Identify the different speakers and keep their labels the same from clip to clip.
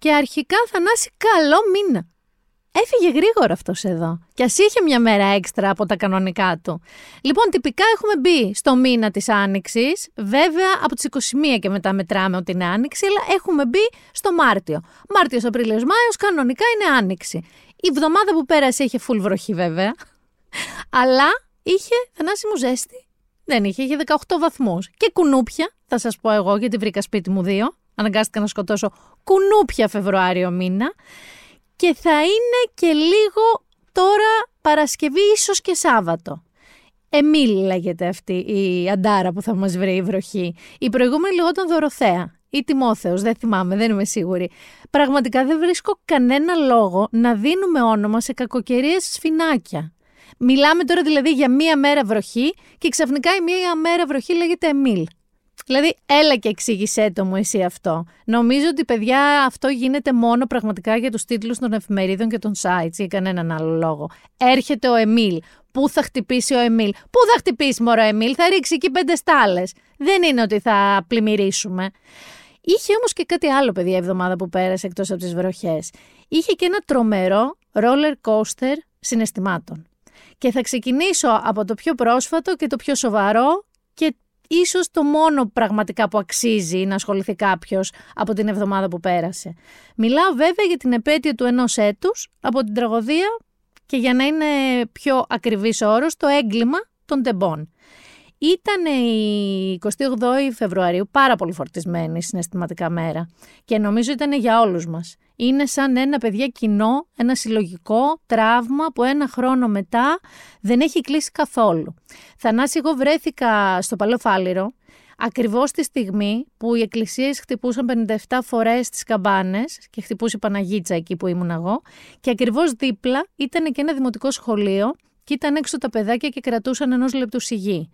Speaker 1: και αρχικά Θανάση καλό μήνα. Έφυγε γρήγορα αυτός εδώ. Κι ας είχε μια μέρα έξτρα από τα κανονικά του. Λοιπόν, τυπικά έχουμε μπει στο μήνα της Άνοιξης. Βέβαια, από τις 21 και μετά μετράμε ότι είναι Άνοιξη, αλλά έχουμε μπει στο Μάρτιο. Μάρτιος, Απρίλιος, Μάιος, κανονικά είναι Άνοιξη. Η εβδομάδα που πέρασε είχε full βροχή, βέβαια. Αλλά είχε θανάση μου ζέστη. Δεν είχε, είχε 18 βαθμούς. Και κουνούπια, θα σας πω εγώ, γιατί βρήκα σπίτι μου δύο. Αναγκάστηκα να σκοτώσω κουνούπια Φεβρουάριο μήνα. Και θα είναι και λίγο τώρα Παρασκευή, ίσως και Σάββατο. Εμίλ λέγεται αυτή η αντάρα που θα μας βρει η βροχή. Η προηγούμενη λεγόταν Δωροθέα ή Τιμόθεος, δεν θυμάμαι, δεν είμαι σίγουρη. Πραγματικά δεν βρίσκω κανένα λόγο να δίνουμε όνομα σε κακοκαιρίες σφινάκια. Μιλάμε τώρα δηλαδή για μία μέρα βροχή και ξαφνικά η μία μέρα βροχή λέγεται Εμίλ. Δηλαδή, έλα και εξήγησέ το μου εσύ αυτό. Νομίζω ότι, παιδιά, αυτό γίνεται μόνο πραγματικά για τους τίτλους των εφημερίδων και των sites, για κανέναν άλλο λόγο. Έρχεται ο Εμίλ. Πού θα χτυπήσει ο Εμίλ; Πού θα χτυπήσει μωρό Εμίλ; Θα ρίξει εκεί πέντε στάλες. Δεν είναι ότι θα πλημμυρίσουμε. Είχε όμως και κάτι άλλο, παιδιά, η εβδομάδα που πέρασε εκτός από τις βροχές. Είχε και ένα τρομερό roller coaster συναισθημάτων. Και θα ξεκινήσω από το πιο πρόσφατο και το πιο σοβαρό και ίσως το μόνο πραγματικά που αξίζει να ασχοληθεί κάποιος από την εβδομάδα που πέρασε. Μιλάω βέβαια για την επέτειο του ενός έτους από την τραγωδία και για να είναι πιο ακριβής όρος το έγκλημα των τεμπών. Ήταν η 28η Φεβρουαρίου πάρα πολύ φορτισμένη συναισθηματικά μέρα και νομίζω ήταν για όλους μας. Είναι σαν ένα παιδιά κοινό, ένα συλλογικό τραύμα που ένα χρόνο μετά δεν έχει κλείσει καθόλου. Θανάση εγώ βρέθηκα στο Παλαιοφάλιρο ακριβώς τη στιγμή που οι εκκλησίες χτυπούσαν 57 φορές τις καμπάνες και χτυπούσε η Παναγίτσα εκεί που ήμουν εγώ και ακριβώς δίπλα ήταν και ένα δημοτικό σχολείο και ήταν έξω τα παιδάκια και κρατούσαν ενός λεπτού σιγή.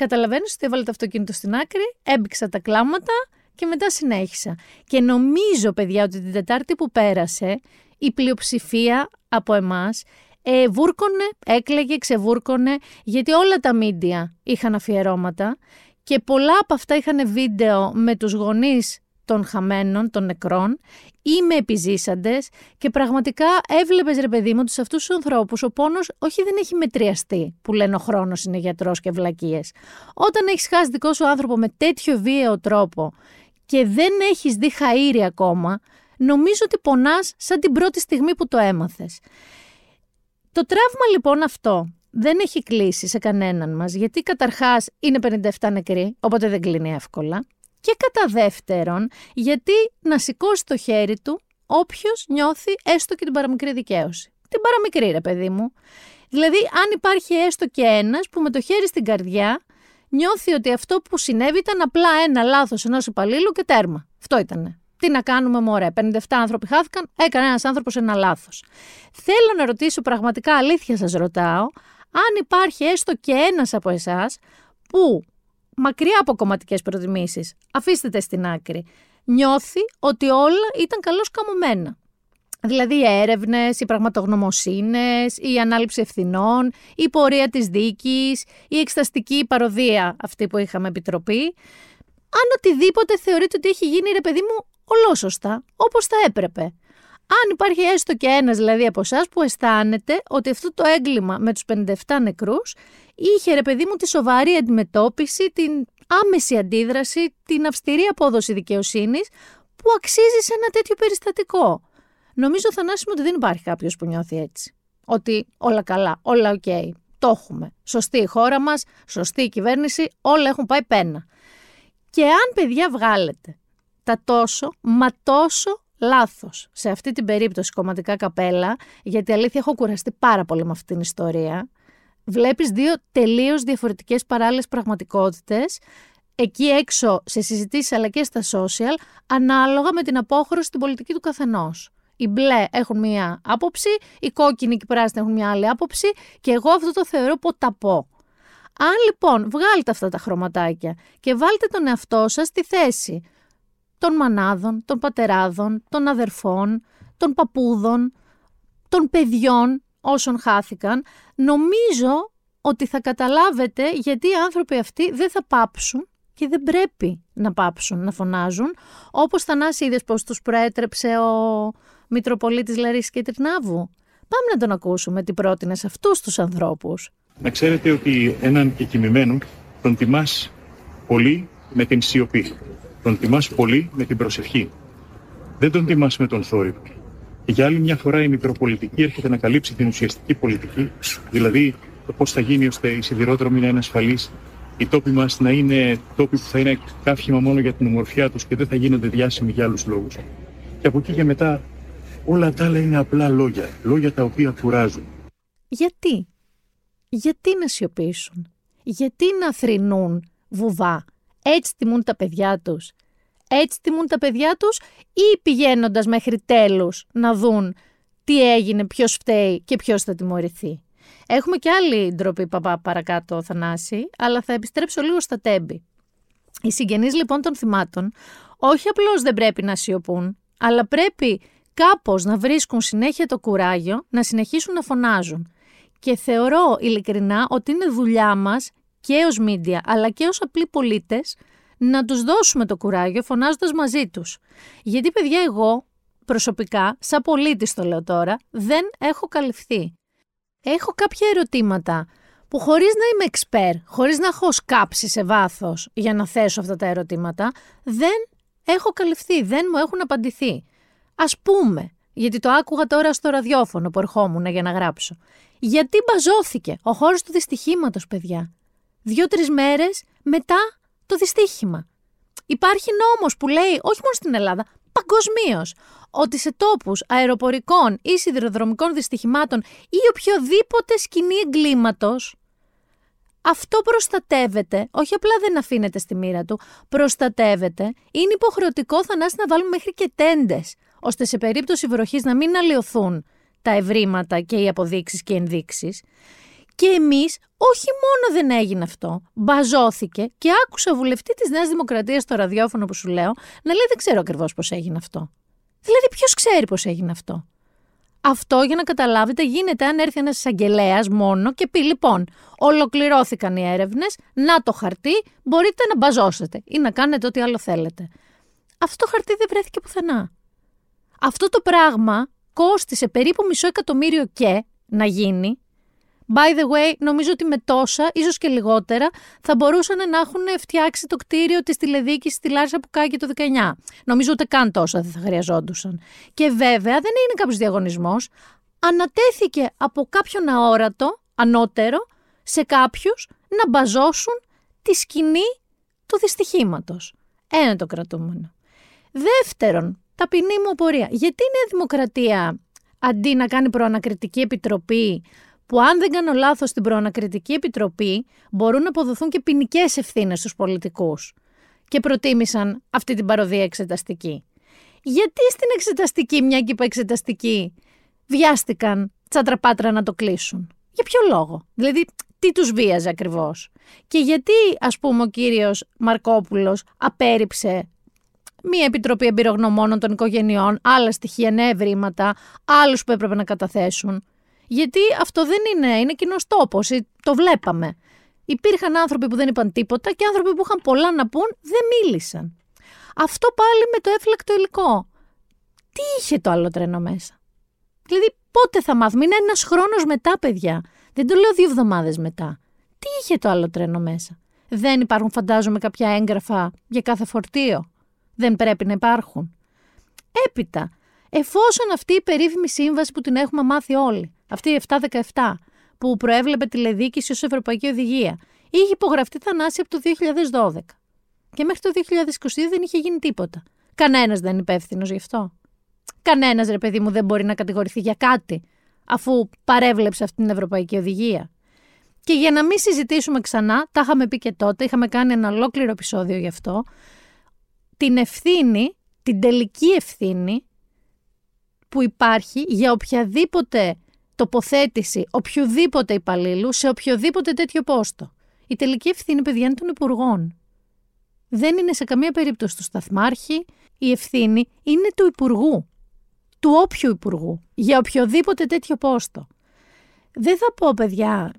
Speaker 1: Καταλαβαίνω ότι έβαλα το αυτοκίνητο στην άκρη, έμπηξα τα κλάματα και μετά συνέχισα. Και νομίζω, παιδιά, ότι την Τετάρτη που πέρασε, η πλειοψηφία από εμάς ε, βούρκωνε, έκλαιγε, ξεβούρκωνε, γιατί όλα τα μίντια είχαν αφιερώματα και πολλά από αυτά είχαν βίντεο με τους γονείς των χαμένων, των νεκρών ή με επιζήσαντες και πραγματικά έβλεπες ρε παιδί μου ότι σε αυτούς τους ανθρώπους ο πόνος όχι δεν έχει μετριαστεί που λένε ο χρόνος είναι γιατρός και βλακίες. Όταν έχεις χάσει δικό σου άνθρωπο με τέτοιο βίαιο τρόπο και δεν έχεις δει χαΐρι ακόμα, νομίζω ότι πονάς σαν την πρώτη στιγμή που το έμαθες. Το τραύμα λοιπόν αυτό δεν έχει κλείσει σε κανέναν μας, γιατί καταρχάς είναι 57 νεκροί, οπότε δεν κλείνει εύκολα. Και κατά δεύτερον, γιατί να σηκώσει το χέρι του όποιος νιώθει έστω και την παραμικρή δικαίωση. Την παραμικρή, ρε παιδί μου. Δηλαδή, αν υπάρχει έστω και ένας που με το χέρι στην καρδιά νιώθει ότι αυτό που συνέβη ήταν απλά ένα λάθος ενός υπαλλήλου και τέρμα. Αυτό ήταν. Τι να κάνουμε, μωρέ. 57 άνθρωποι χάθηκαν, έκανε ένας άνθρωπος ένα λάθος. Θέλω να ρωτήσω πραγματικά, αλήθεια σας ρωτάω, αν υπάρχει έστω και ένας από εσάς που μακριά από κομματικές προτιμήσεις, αφήστε τε στην άκρη, νιώθει ότι όλα ήταν καλώς καμωμένα. Δηλαδή οι έρευνες, οι πραγματογνωμοσύνες, η ανάληψη ευθυνών, η πορεία της δίκης, η εξεταστική παροδία αυτή που είχαμε επιτροπή. Αν οτιδήποτε θεωρείτε ότι έχει γίνει ρε παιδί μου ολόσωστα, όπως θα έπρεπε. Αν υπάρχει έστω και ένας δηλαδή από εσάς που αισθάνεται ότι αυτό το έγκλημα με τους 57 νεκρούς είχε ρε παιδί μου τη σοβαρή αντιμετώπιση, την άμεση αντίδραση, την αυστηρή απόδοση δικαιοσύνης που αξίζει σε ένα τέτοιο περιστατικό. Νομίζω, Θανάσης μου, ότι δεν υπάρχει κάποιος που νιώθει έτσι. Ότι όλα καλά, όλα OK. Okay, το έχουμε. Σωστή η χώρα μας, σωστή η κυβέρνηση, όλα έχουν πάει πένα. Και αν παιδιά βγάλετε τα τόσο, μα τόσο λάθος σε αυτή την περίπτωση κομματικά καπέλα, γιατί αλήθεια έχω κουραστεί πάρα πολύ με αυτή την ιστορία. Βλέπεις δύο τελείως διαφορετικές παράλληλες πραγματικότητες εκεί έξω σε συζητήσεις αλλά και στα social ανάλογα με την απόχρωση στην πολιτική του καθενός. Οι μπλε έχουν μία άποψη, οι κόκκινοι και οι πράσινοι έχουν μία άλλη άποψη και εγώ αυτό το θεωρώ ποταπό. Αν λοιπόν βγάλετε αυτά τα χρωματάκια και βάλτε τον εαυτό σας στη θέση των μανάδων, των πατεράδων, των αδερφών, των παππούδων, των παιδιών όσων χάθηκαν, νομίζω ότι θα καταλάβετε γιατί οι άνθρωποι αυτοί δεν θα πάψουν και δεν πρέπει να πάψουν να φωνάζουν, όπως Θανάση είδες πως τους προέτρεψε ο Μητροπολίτης Λαρίσης και Τρινάβου. Πάμε να τον ακούσουμε τι πρότεινε σε αυτούς τους ανθρώπους.
Speaker 2: Να ξέρετε ότι έναν εκοιμημένο τον τιμάς πολύ με την σιωπή. Τον τιμάς πολύ με την προσευχή. Δεν τον τιμάς με τον θόρυβο. Και για άλλη μια φορά η Μητροπολιτική έρχεται να καλύψει την ουσιαστική πολιτική, δηλαδή το πώς θα γίνει ώστε οι σιδηρόδρομοι να είναι ασφαλείς, οι τόποι μας να είναι τόποι που θα είναι καύχημα μόνο για την ομορφιά τους και δεν θα γίνονται διάσημοι για άλλους λόγους. Και από εκεί και μετά όλα τα άλλα είναι απλά λόγια. Λόγια τα οποία κουράζουν.
Speaker 1: Γιατί; Γιατί να σιωπήσουν; Γιατί να θρυνούν βουβά; Έτσι τιμούν τα παιδιά τους. Έτσι τιμούν τα παιδιά τους ή πηγαίνοντας μέχρι τέλους να δουν τι έγινε, ποιος φταίει και ποιος θα τιμωρηθεί. Έχουμε και άλλη ντροπή παπά παρακάτω, Θανάση, αλλά θα επιστρέψω λίγο στα τέμπη. Οι συγγενείς λοιπόν των θυμάτων όχι απλώς δεν πρέπει να σιωπούν, αλλά πρέπει κάπως να βρίσκουν συνέχεια το κουράγιο να συνεχίσουν να φωνάζουν. Και θεωρώ ειλικρινά ότι είναι δουλειά μας και ως μίντια αλλά και ως απλοί πολίτες να τους δώσουμε το κουράγιο φωνάζοντας μαζί τους. Γιατί παιδιά εγώ προσωπικά, σαν πολίτης το λέω τώρα, δεν έχω καλυφθεί. Έχω κάποια ερωτήματα που χωρίς να είμαι εξπέρ, χωρίς να έχω σκάψει σε βάθος για να θέσω αυτά τα ερωτήματα, δεν έχω καλυφθεί, δεν μου έχουν απαντηθεί. Ας πούμε, γιατί το άκουγα τώρα στο ραδιόφωνο που ερχόμουν για να γράψω. Γιατί μπαζώθηκε ο χώρος του δυστυχήματος, παιδιά; Δύο-τρεις μέρες μετά το δυστύχημα. Υπάρχει νόμος που λέει, όχι μόνο στην Ελλάδα, παγκοσμίως, ότι σε τόπους αεροπορικών ή σιδηροδρομικών δυστυχημάτων ή οποιοδήποτε σκηνή εγκλήματος. αυτό προστατεύεται, όχι απλά δεν αφήνεται στη μοίρα του, προστατεύεται, είναι υποχρεωτικό θανάσι να βάλουμε μέχρι και τέντες, ώστε σε περίπτωση βροχής να μην αλλοιωθούν τα ευρήματα και οι αποδείξεις και ενδείξεις. Και εμείς, όχι μόνο δεν έγινε αυτό, μπαζώθηκε και άκουσα βουλευτής της Νέας Δημοκρατίας στο ραδιόφωνο που σου λέω να λέει: Δεν ξέρω ακριβώς πώς έγινε αυτό. Δηλαδή, ποιος ξέρει πώς έγινε αυτό; Αυτό για να καταλάβετε γίνεται αν έρθει ένας εισαγγελέας μόνο και πει: Λοιπόν, ολοκληρώθηκαν οι έρευνες, να το χαρτί, μπορείτε να μπαζώσετε ή να κάνετε ό,τι άλλο θέλετε. Αυτό το χαρτί δεν βρέθηκε πουθενά. Αυτό το πράγμα κόστισε περίπου μισό εκατομμύριο και να γίνει By the way, νομίζω ότι με τόσα, ίσως και λιγότερα, θα μπορούσαν να έχουν φτιάξει το κτίριο της τηλεδίκη στη Λάρισα που κάγει το 19. Νομίζω ότι καν τόσα δεν θα χρειαζόντουσαν. Και βέβαια δεν είναι κάποιος διαγωνισμός. Ανατέθηκε από κάποιον αόρατο, ανώτερο, σε κάποιους να μπαζώσουν τη σκηνή του δυστυχήματος. Ένα το κρατούμενο. Δεύτερον, ταπεινή μου απορία. Γιατί η Νέα Δημοκρατία αντί να κάνει προανακριτική επιτροπή που αν δεν κάνω λάθος στην προανακριτική επιτροπή μπορούν να αποδοθούν και ποινικές ευθύνες στους πολιτικούς και προτίμησαν αυτή την παροδία εξεταστική. Γιατί στην εξεταστική, μια και είπα εξεταστική, βιάστηκαν τσατραπάτρα να το κλείσουν; Για ποιο λόγο; Δηλαδή, τι τους βίαζε ακριβώς; Και γιατί, ας πούμε, ο κύριος Μαρκόπουλος απέρριψε μία επιτροπή εμπειρογνωμόνων των οικογενειών, άλλα στοιχεία, νέα ευρήματα, άλλους που έπρεπε να καταθέσουν; Γιατί αυτό δεν είναι, είναι κοινός τόπος. Το βλέπαμε. Υπήρχαν άνθρωποι που δεν είπαν τίποτα και άνθρωποι που είχαν πολλά να πούν δεν μίλησαν. Αυτό πάλι με το έφλεκτο υλικό. Τι είχε το άλλο τρένο μέσα; Δηλαδή, πότε θα μάθουμε; Είναι ένας χρόνος μετά, παιδιά. Δεν το λέω δύο εβδομάδες μετά. Τι είχε το άλλο τρένο μέσα; Δεν υπάρχουν, φαντάζομαι, κάποια έγγραφα για κάθε φορτίο; Δεν πρέπει να υπάρχουν. Έπειτα, εφόσον αυτή η περίφημη σύμβαση που την έχουμε μάθει όλοι, αυτή η 717, που προέβλεπε τηλεδίκηση ως Ευρωπαϊκή Οδηγία, είχε υπογραφτεί θανάση από το 2012. Και μέχρι το 2022 δεν είχε γίνει τίποτα. Κανένας δεν είναι υπεύθυνος γι' αυτό. Κανένας ρε παιδί μου δεν μπορεί να κατηγορηθεί για κάτι, αφού παρέβλεψε αυτή την Ευρωπαϊκή Οδηγία. Και για να μην συζητήσουμε ξανά, τα είχαμε πει και τότε, είχαμε κάνει ένα ολόκληρο επεισόδιο γι' αυτό, την ευθύνη, την τελική ευθύνη που υπάρχει για οποιαδήποτε τοποθέτηση οποιοδήποτε υπαλλήλου σε οποιοδήποτε τέτοιο πόστο. Η τελική ευθύνη, παιδιά, είναι των υπουργών. Δεν είναι σε καμία περίπτωση του σταθμάρχη. Η ευθύνη είναι του υπουργού. Του όποιου υπουργού. Για οποιοδήποτε τέτοιο πόστο. Δεν θα πω, παιδιά,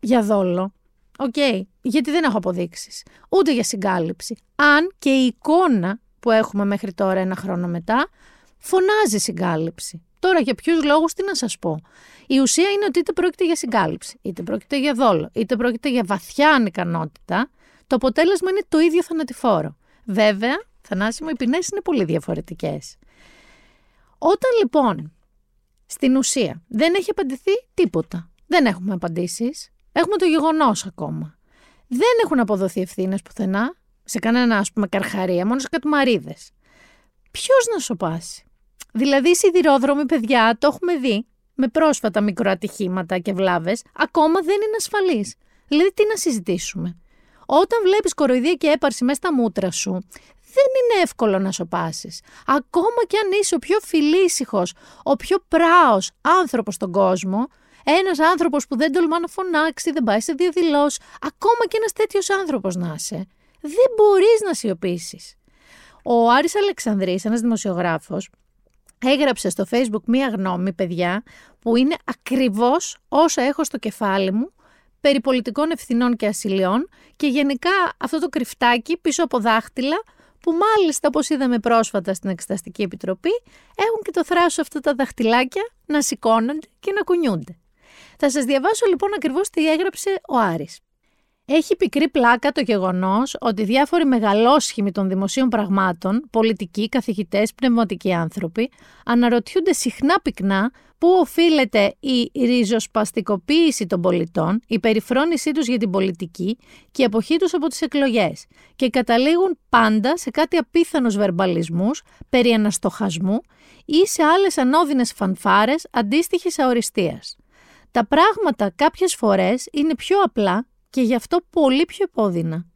Speaker 1: για δόλο. Οκ, γιατί δεν έχω αποδείξεις. Ούτε για συγκάλυψη. Αν και η εικόνα που έχουμε μέχρι τώρα ένα χρόνο μετά φωνάζει συγκάλυψη. Τώρα για ποιους λόγους τι να σας πω. Η ουσία είναι ότι είτε πρόκειται για συγκάλυψη, είτε πρόκειται για δόλο, είτε πρόκειται για βαθιά ανικανότητα, το αποτέλεσμα είναι το ίδιο θανατηφόρο. Βέβαια, θανάσιμο, οι ποινές είναι πολύ διαφορετικές. Όταν λοιπόν στην ουσία δεν έχει απαντηθεί τίποτα, δεν έχουμε απαντήσεις, έχουμε το γεγονός ακόμα. Δεν έχουν αποδοθεί ευθύνες πουθενά, σε κανένα ας πούμε καρχαρία, μόνο σε κατουμαρίδες. Ποιος να σοπάσει; Δηλαδή, οι σιδηρόδρομοι, παιδιά, το έχουμε δει με πρόσφατα μικροατυχήματα και βλάβες, ακόμα δεν είναι ασφαλείς. Δηλαδή, τι να συζητήσουμε; Όταν βλέπεις κοροϊδία και έπαρση μέσα στα μούτρα σου, δεν είναι εύκολο να σοπάσεις. Ακόμα και αν είσαι ο πιο φιλήσυχος, ο πιο πράος άνθρωπος στον κόσμο, ένας άνθρωπος που δεν τολμά να φωνάξει, δεν πάει σε διαδηλώσεις, ακόμα και ένας τέτοιος άνθρωπος να είσαι, δεν μπορείς να σιωπήσεις. Ο Άρης Αλεξανδρής, ένας δημοσιογράφος, έγραψε στο facebook μία γνώμη, παιδιά, που είναι ακριβώς όσα έχω στο κεφάλι μου περί πολιτικών ευθυνών και ασυλιών και γενικά αυτό το κρυφτάκι πίσω από δάχτυλα που μάλιστα όπως είδαμε πρόσφατα στην Εξεταστική Επιτροπή έχουν και το θράσο αυτά τα δαχτυλάκια να σηκώνονται και να κουνιούνται. Θα σας διαβάσω λοιπόν ακριβώς τι έγραψε ο Άρης. Έχει πικρή πλάκα το γεγονός ότι διάφοροι μεγαλόσχημοι των δημοσίων πραγμάτων, πολιτικοί, καθηγητές, πνευματικοί άνθρωποι, αναρωτιούνται συχνά πυκνά πού οφείλεται η ριζοσπαστικοποίηση των πολιτών, η περιφρόνησή τους για την πολιτική και η αποχή τους από τις εκλογές, και καταλήγουν πάντα σε κάτι απίθανους βερμπαλισμούς περί αναστοχασμού ή σε άλλες ανώδυνες φανφάρες αντίστοιχης αοριστίας. Τα πράγματα κάποιες φορές είναι πιο απλά και γι' αυτό πολύ πιο επώδυνα.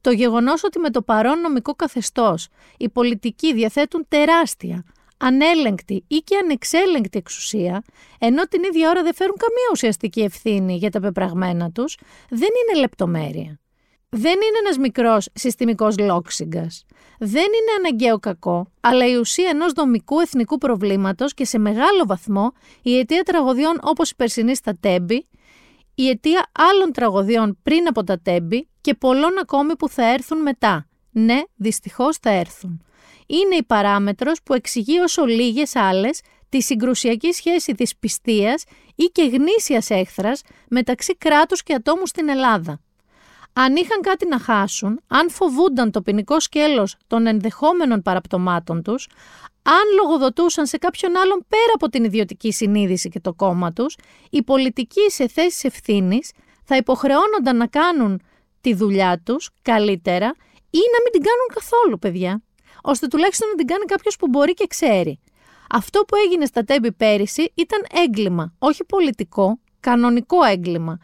Speaker 1: Το γεγονός ότι με το παρόν νομικό καθεστώς οι πολιτικοί διαθέτουν τεράστια, ανέλεγκτη ή και ανεξέλεγκτη εξουσία, ενώ την ίδια ώρα δεν φέρουν καμία ουσιαστική ευθύνη για τα πεπραγμένα τους, δεν είναι λεπτομέρεια. Δεν είναι ένας μικρός συστημικός λόξιγκας. Δεν είναι αναγκαίο κακό, αλλά η ουσία ενός δομικού εθνικού προβλήματος και σε μεγάλο βαθμό η αιτία τραγωδιών όπως η περσινή στα Τέμπη, η αιτία άλλων τραγωδιών πριν από τα τέμπη και πολλών ακόμη που θα έρθουν μετά. Ναι, δυστυχώς θα έρθουν. Είναι η παράμετρος που εξηγεί όσο λίγες άλλες τη συγκρουσιακή σχέση της πιστείας ή και γνήσιας έχθρας μεταξύ κράτους και ατόμου στην Ελλάδα. Αν είχαν κάτι να χάσουν, αν φοβούνταν το ποινικό σκέλος των ενδεχόμενων παραπτωμάτων τους, αν λογοδοτούσαν σε κάποιον άλλον πέρα από την ιδιωτική συνείδηση και το κόμμα τους, οι πολιτικοί σε θέσεις ευθύνης θα υποχρεώνονταν να κάνουν τη δουλειά τους καλύτερα ή να μην την κάνουν καθόλου, παιδιά, ώστε τουλάχιστον να την κάνει κάποιος που μπορεί και ξέρει. Αυτό που έγινε στα τέμπη πέρυσι ήταν έγκλημα, όχι πολιτικό, κανονικό έγκλημα.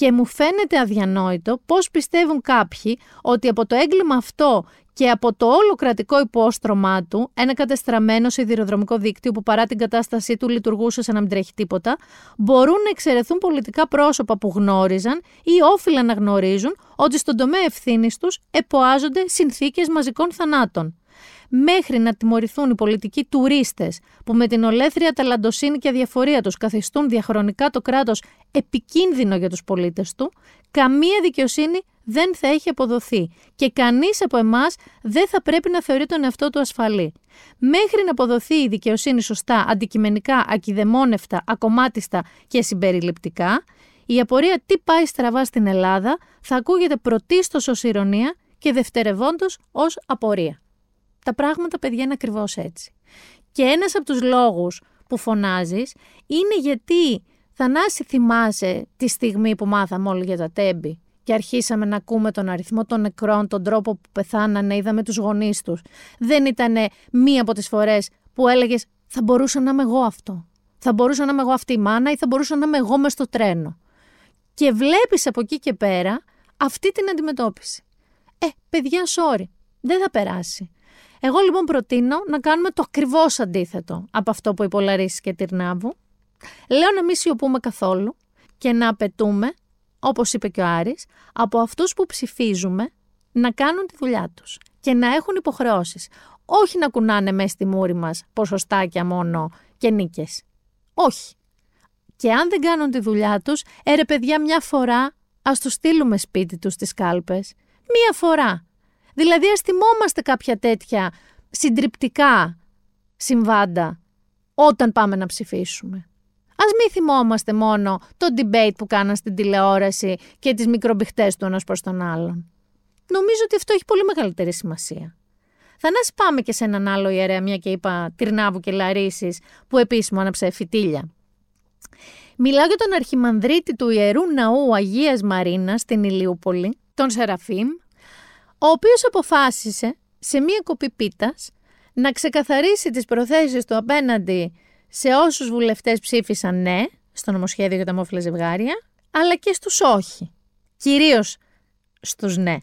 Speaker 1: Και μου φαίνεται αδιανόητο πώς πιστεύουν κάποιοι ότι από το έγκλημα αυτό και από το όλο κρατικό υπόστρωμά του, ένα κατεστραμμένο σιδηροδρομικό δίκτυο που παρά την κατάστασή του λειτουργούσε σαν να μην τρέχει τίποτα, μπορούν να εξαιρεθούν πολιτικά πρόσωπα που γνώριζαν ή όφυλαν να γνωρίζουν ότι στον τομέα ευθύνης τους εποάζονται συνθήκες μαζικών θανάτων μέχρι να τιμωρηθούν οι πολιτικοί τουρίστες που με την ολέθρια ταλαντοσύνη και αδιαφορία τους καθιστούν διαχρονικά το κράτος επικίνδυνο για τους πολίτες του, καμία δικαιοσύνη δεν θα έχει αποδοθεί και κανείς από εμάς δεν θα πρέπει να θεωρεί τον εαυτό του ασφαλή. Μέχρι να αποδοθεί η δικαιοσύνη σωστά, αντικειμενικά, ακιδεμόνευτα, ακομάτιστα και συμπεριληπτικά, η απορία τι πάει στραβά στην Ελλάδα θα ακούγεται πρωτίστως ως ηρωνία και δευτερευόντως ως απορία τα πράγματα, παιδιά, είναι ακριβώς έτσι. Και ένας από τους λόγους που φωνάζεις είναι γιατί Θανάση θυμάσαι τη στιγμή που μάθαμε όλοι για τα τέμπη και αρχίσαμε να ακούμε τον αριθμό των νεκρών, τον τρόπο που πεθάνανε, είδαμε τους γονείς τους. Δεν ήταν μία από τις φορές που έλεγες θα μπορούσα να είμαι εγώ αυτό. Θα μπορούσα να είμαι εγώ αυτή η μάνα ή θα μπορούσα να είμαι εγώ μες στο τρένο. Και βλέπεις από εκεί και πέρα αυτή την αντιμετώπιση. Ε, παιδιά, sorry, δεν θα περάσει. Εγώ λοιπόν προτείνω να κάνουμε το ακριβώς αντίθετο από αυτό που είπε και Τυρνάβου. Λέω να μην σιωπούμε καθόλου και να απαιτούμε, όπως είπε και ο Άρης, από αυτούς που ψηφίζουμε να κάνουν τη δουλειά τους και να έχουν υποχρεώσεις. Όχι να κουνάνε μέσα στη μούρη μας ποσοστάκια μόνο και νίκες. Όχι. Και αν δεν κάνουν τη δουλειά τους, έρε παιδιά μια φορά ας τους στείλουμε σπίτι τους τις κάλπες. Μία φορά. Δηλαδή ας θυμόμαστε κάποια τέτοια συντριπτικά συμβάντα όταν πάμε να ψηφίσουμε. Ας μην θυμόμαστε μόνο το debate που κάναν στην τηλεόραση και τις μικρομπηχτές του ένας προς τον άλλον. Νομίζω ότι αυτό έχει πολύ μεγαλύτερη σημασία. Θα να πάμε και σε έναν άλλο ιερέα, μια και είπα Τυρνάβου και Λαρίσης, που επίσημο άναψε φυτίλια. Μιλάω για τον αρχιμανδρίτη του Ιερού Ναού Αγίας Μαρίνας στην Ηλιούπολη, τον Σεραφείμ, ο οποίος αποφάσισε σε μία κοπή πίτας να ξεκαθαρίσει τις προθέσεις του απέναντι σε όσους βουλευτές ψήφισαν ναι στο νομοσχέδιο για τα μόφυλα ζευγάρια, αλλά και στους όχι. Κυρίως στους ναι.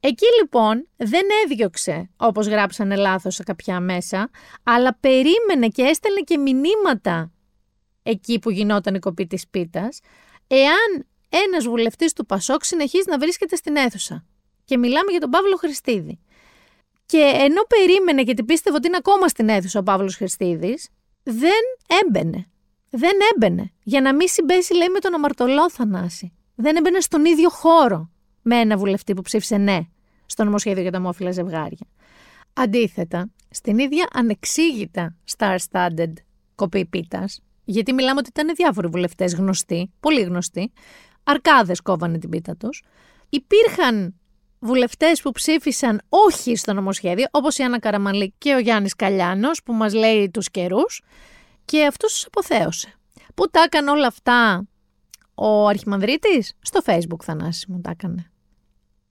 Speaker 1: Εκεί λοιπόν δεν έδιωξε, όπως γράψανε λάθος σε κάποια μέσα, αλλά περίμενε και έστελνε και μηνύματα εκεί που γινόταν η κοπή της πίτας, εάν ένας βουλευτής του Πασόκ συνεχίζει να βρίσκεται στην αίθουσα. Και μιλάμε για τον Παύλο Χριστίδη. Και ενώ περίμενε γιατί πίστευε ότι είναι ακόμα στην αίθουσα ο Παύλος Χριστίδης, δεν έμπαινε. Δεν έμπαινε. Για να μην συμπέσει, λέει, με τον αμαρτωλό Θανάση. Δεν έμπαινε στον ίδιο χώρο με ένα βουλευτή που ψήφισε ναι στο νομοσχέδιο για τα μόφυλα ζευγάρια. Αντίθετα, στην ίδια ανεξήγητα star-studded κοπή πίτας, γιατί μιλάμε ότι ήταν διάφοροι βουλευτές γνωστοί, πολύ γνωστοί, αρκάδες κόβανε την πίτα τους. Υπήρχαν βουλευτές που ψήφισαν όχι στο νομοσχέδιο, όπως η Άννα Καραμαλή και ο Γιάννης Καλιάνος, που μας λέει τους καιρούς, και αυτού τους αποθέωσε. Πού τα έκανε όλα αυτά ο Αρχιμανδρίτης; Στο facebook Θανάση μου τα έκανε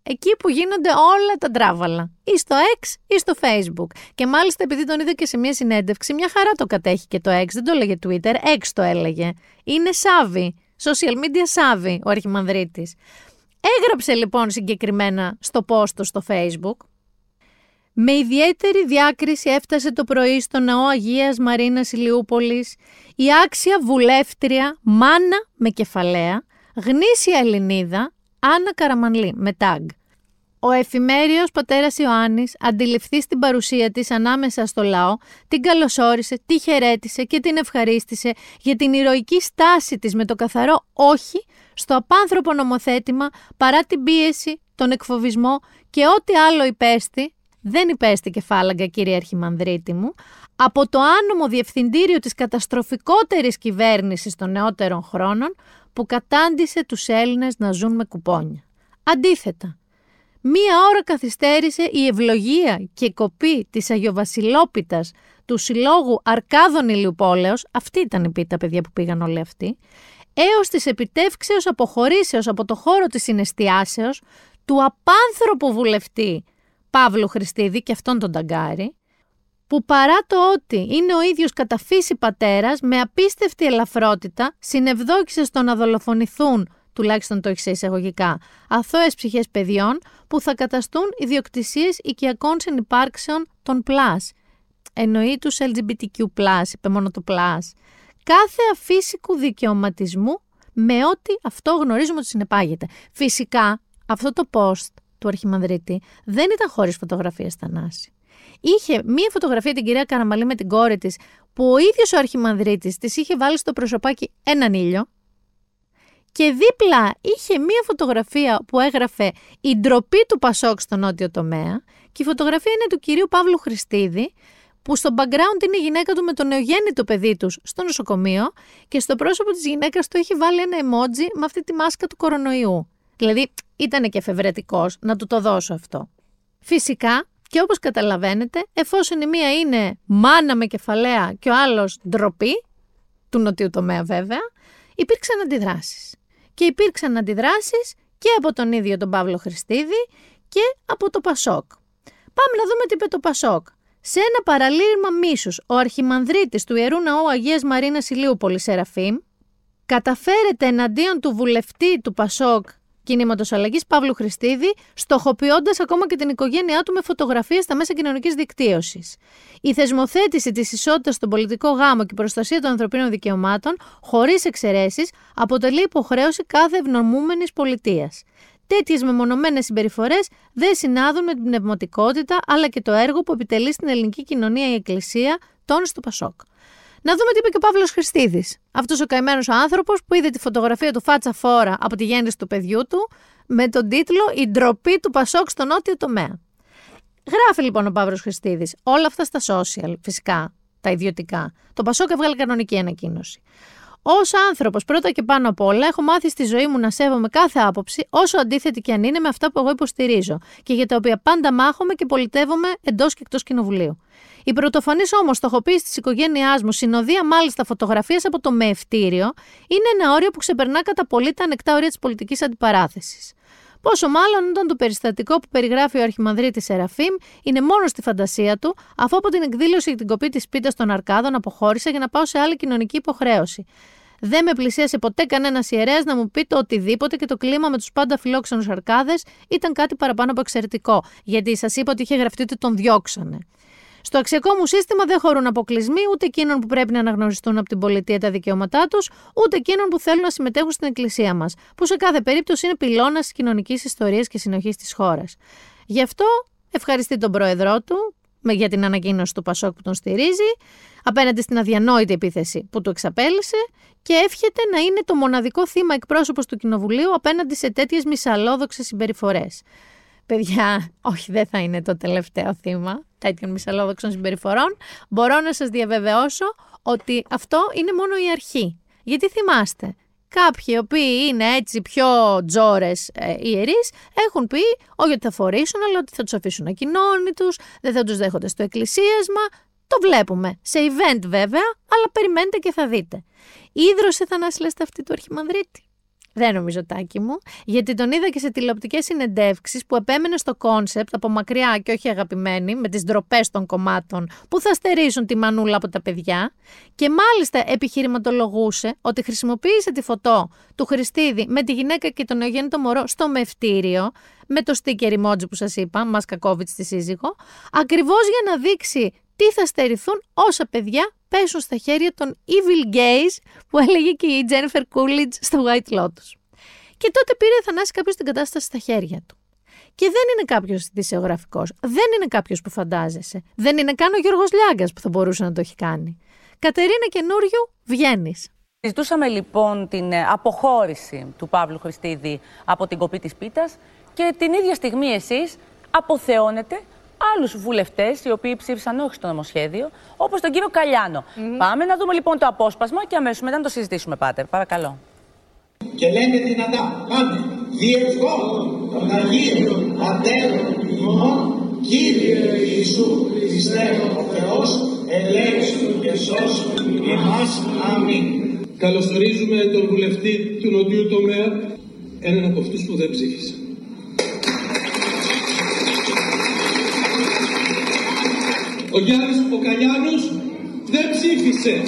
Speaker 1: εκεί που γίνονται όλα τα τράβαλα. Ή στο X ή στο Facebook. Και μάλιστα επειδή τον είδα και σε μια συνέντευξη, μια χαρά το κατέχει και το X, δεν το έλεγε Twitter, X το έλεγε. Είναι σάβη, social media σάβη ο Αρχιμανδρίτης. Έγραψε λοιπόν συγκεκριμένα στο post του στο Facebook. Με ιδιαίτερη διάκριση έφτασε το πρωί στο ναό Αγίας Μαρίνας Ηλιούπολης η άξια βουλεύτρια μάνα με κεφαλαία, γνήσια Ελληνίδα, Άννα Καραμανλή με τάγκ. Ο εφημέριος πατέρας Ιωάννης αντιληφθεί στην παρουσία της ανάμεσα στο λαό, την καλωσόρισε, τη χαιρέτησε και την ευχαρίστησε για την ηρωική στάση της με το καθαρό όχι στο απάνθρωπο νομοθέτημα παρά την πίεση, τον εκφοβισμό και ό,τι άλλο υπέστη, δεν υπέστη κεφάλαγγα κύριε Αρχιμανδρίτη μου, από το άνομο διευθυντήριο της καταστροφικότερης κυβέρνησης των νεότερων χρόνων που κατάντησε τους Έλληνες να ζουν με κουπόνια. Αντίθετα, μία ώρα καθυστέρησε η ευλογία και κοπή της Αγιοβασιλόπιτας του Συλλόγου Αρκάδων Ηλιουπόλεως, αυτή ήταν η πίτα παιδιά που πήγαν όλοι αυτοί, έως της επιτεύξεως αποχωρήσεως από το χώρο της συναισθιάσεως του απάνθρωπου βουλευτή Παύλου Χριστίδη και αυτόν τον ταγκάρι, που παρά το ότι είναι ο ίδιος κατά φύση πατέρας, με απίστευτη ελαφρότητα συνευδόκησε στο να δολοφονηθούν, τουλάχιστον το έχει σε εισαγωγικά, αθώες ψυχές παιδιών που θα καταστούν ιδιοκτησίες οικιακών συνυπάρξεων των plus. Εννοεί τους LGBTQ+, είπε μόνο το plus. Κάθε αφύσικου δικαιωματισμού με ό,τι αυτό γνωρίζουμε ότι συνεπάγεται. Φυσικά, αυτό το post του Αρχιμανδρίτη δεν ήταν χωρίς φωτογραφίες Θανάση είχε μία φωτογραφία την κυρία Καραμαλή με την κόρη της, που ο ίδιος ο Αρχιμανδρίτης της είχε βάλει στο προσωπάκι έναν ήλιο. Και δίπλα είχε μία φωτογραφία που έγραφε «Η ντροπή του Πασόκ στο νότιο τομέα» και η φωτογραφία είναι του κυρίου Παύλου Χριστίδη, που στο background είναι η γυναίκα του με το νεογέννητο παιδί τους στο νοσοκομείο και στο πρόσωπο της γυναίκας του έχει βάλει ένα emoji με αυτή τη μάσκα του κορονοϊού. Δηλαδή ήταν και εφευρετικός να του το δώσω αυτό. Φυσικά και όπως καταλαβαίνετε, εφόσον η μία είναι μάνα με κεφαλαία και ο άλλος ντροπή, του νοτιού τομέα βέβαια, υπήρξαν αντιδράσεις. Και υπήρξαν αντιδράσεις και από τον ίδιο τον Παύλο Χριστίδη και από το Πασόκ. Πάμε να δούμε τι είπε το Πασόκ. Σε ένα παραλήρημα μίσους, ο αρχιμανδρίτης του Ιερού Ναού Αγίας Μαρίνας Ηλίουπολης Σεραφείμ, καταφέρεται εναντίον του βουλευτή του Πασόκ κινήματος αλλαγής Παύλου Χριστίδη, στοχοποιώντας ακόμα και την οικογένειά του με φωτογραφίες στα μέσα κοινωνικής δικτύωσης. Η θεσμοθέτηση της ισότητας στον πολιτικό γάμο και η προστασία των ανθρωπίνων δικαιωμάτων, χωρίς εξαιρέσεις, αποτελεί υποχρέωση κάθε ευνομούμενης πολιτείας. Τέτοιες μεμονωμένες συμπεριφορές δεν συνάδουν με την πνευματικότητα αλλά και το έργο που επιτελεί στην ελληνική κοινωνία η Εκκλησία, τόνισε το Πασόκ. Να δούμε τι είπε και ο Παύλος Χριστίδης. Αυτός ο καημένος άνθρωπος που είδε τη φωτογραφία του φάτσα φόρα από τη γέννηση του παιδιού του με τον τίτλο Η ντροπή του Πασόκ στο νότιο τομέα. Γράφει λοιπόν ο Παύλος Χριστίδης όλα αυτά στα social, φυσικά, τα ιδιωτικά. Το Πασόκ έβγαλε κανονική ανακοίνωση. Ω άνθρωπος, πρώτα και πάνω απ' όλα, έχω μάθει στη ζωή μου να σέβομαι κάθε άποψη, όσο αντίθετη και αν είναι με αυτά που εγώ υποστηρίζω και για τα οποία πάντα μάχομαι και πολιτεύομαι εντός και εκτός κοινοβουλίου. Η πρωτοφανή όμως στοχοποίηση τη οικογένειάς μου, συνοδεία μάλιστα φωτογραφίε από το μεευτήριο, είναι ένα όριο που ξεπερνά κατά πολύ τα ανεκτά όρια της πολιτικής αντιπαράθεσης. Πόσο μάλλον όταν το περιστατικό που περιγράφει ο Αρχιμανδρίτης Σεραφείμ είναι μόνο στη φαντασία του, αφού από την εκδήλωση για την κοπή της πίτας των Αρκάδων αποχώρησα για να πάω σε άλλη κοινωνική υποχρέωση. Δεν με πλησίασε ποτέ κανένας ιερέας να μου πει το οτιδήποτε και το κλίμα με τους πάντα φιλόξενους αρκάδες ήταν κάτι παραπάνω από εξαιρετικό, γιατί σας είπα ότι είχε γραφτεί ότι τον διώξανε. Στο αξιακό μου σύστημα δεν χωρούν αποκλεισμοί ούτε εκείνων που πρέπει να αναγνωριστούν από την πολιτεία τα δικαιώματά τους, ούτε εκείνων που θέλουν να συμμετέχουν στην εκκλησία μας, που σε κάθε περίπτωση είναι πυλώνας της κοινωνικής ιστορίας και συνοχής της χώρας. Γι' αυτό ευχαριστεί τον πρόεδρό του για την ανακοίνωση του Πασόκ που τον στηρίζει, απέναντι στην αδιανόητη επίθεση που του εξαπέλυσε και εύχεται να είναι το μοναδικό θύμα εκπρόσωπος του Κοινοβουλίου απέναντι σε τέτοιες μυσαλόδοξε συμπεριφορές. Παιδιά, όχι, δεν θα είναι το τελευταίο θύμα τέτοιων μυσαλόδοξων συμπεριφορών. Μπορώ να σας διαβεβαιώσω ότι αυτό είναι μόνο η αρχή. Γιατί θυμάστε, κάποιοι οι οποίοι είναι έτσι πιο τζόρες ε, ιερείς έχουν πει όχι ότι θα φορήσουν, αλλά ότι θα τους αφήσουν ακοινώνει τους, δεν θα τους δέχονται στο εκκλησίασμα. Το βλέπουμε. Σε event βέβαια, αλλά περιμένετε και θα δείτε. Ήδρωσε Θανάση αυτή του Αρχιμανδρίτη. Δεν νομίζω Τάκη μου, γιατί τον είδα και σε τηλεοπτικές συνεντεύξεις που επέμενε στο concept από μακριά και όχι αγαπημένη, με τις ντροπές των κομμάτων που θα στερήσουν τη μανούλα από τα παιδιά. Και μάλιστα επιχειρηματολογούσε ότι χρησιμοποίησε τη φωτό του Χριστίδη με τη γυναίκα και τον νεογέννητο μωρό στο μευτήριο, με το sticker emoji που σας είπα, μας κακόβιτς τη σύζυγο, ακριβώς για να δείξει τι θα στερηθούν όσα παιδιά πέσουν στα χέρια των evil gays που έλεγε και η Jennifer Coolidge στο White Lotus. Και τότε πήρε Θανάση κάποιος την κατάσταση στα χέρια του. Και δεν είναι κάποιος δισεογραφικό, δεν είναι κάποιος που φαντάζεσαι. Δεν είναι καν ο Γιώργος Λιάγκας που θα μπορούσε να το έχει κάνει. Κατερίνα καινούριου, βγαίνεις.
Speaker 3: Συζητούσαμε λοιπόν την ε, αποχώρηση του Παύλου Χριστίδη από την κοπή της πίτας και την ίδια στιγμή εσείς αποθεώνετε άλλους βουλευτές οι οποίοι ψήφισαν όχι στο νομοσχέδιο, όπως τον κύριο Καλιάνο. Πάμε να δούμε λοιπόν το απόσπασμα και αμέσως μετά να το συζητήσουμε, Πάτερ. Παρακαλώ.
Speaker 4: Και λένε δυνατά, πάμε. Διευχώ τον Αγίο Πατέρων ημών, Κύριε Ιησού Χριστέ ο Θεός, ελέγξου και σώσου εμάς. Αμήν.
Speaker 5: Καλωσορίζουμε τον βουλευτή του Νοτιού Τομέα, έναν από αυτούς που δεν ψήφισαν. Ο Γιάννης Ποκαλιάνος δεν ψήφισε.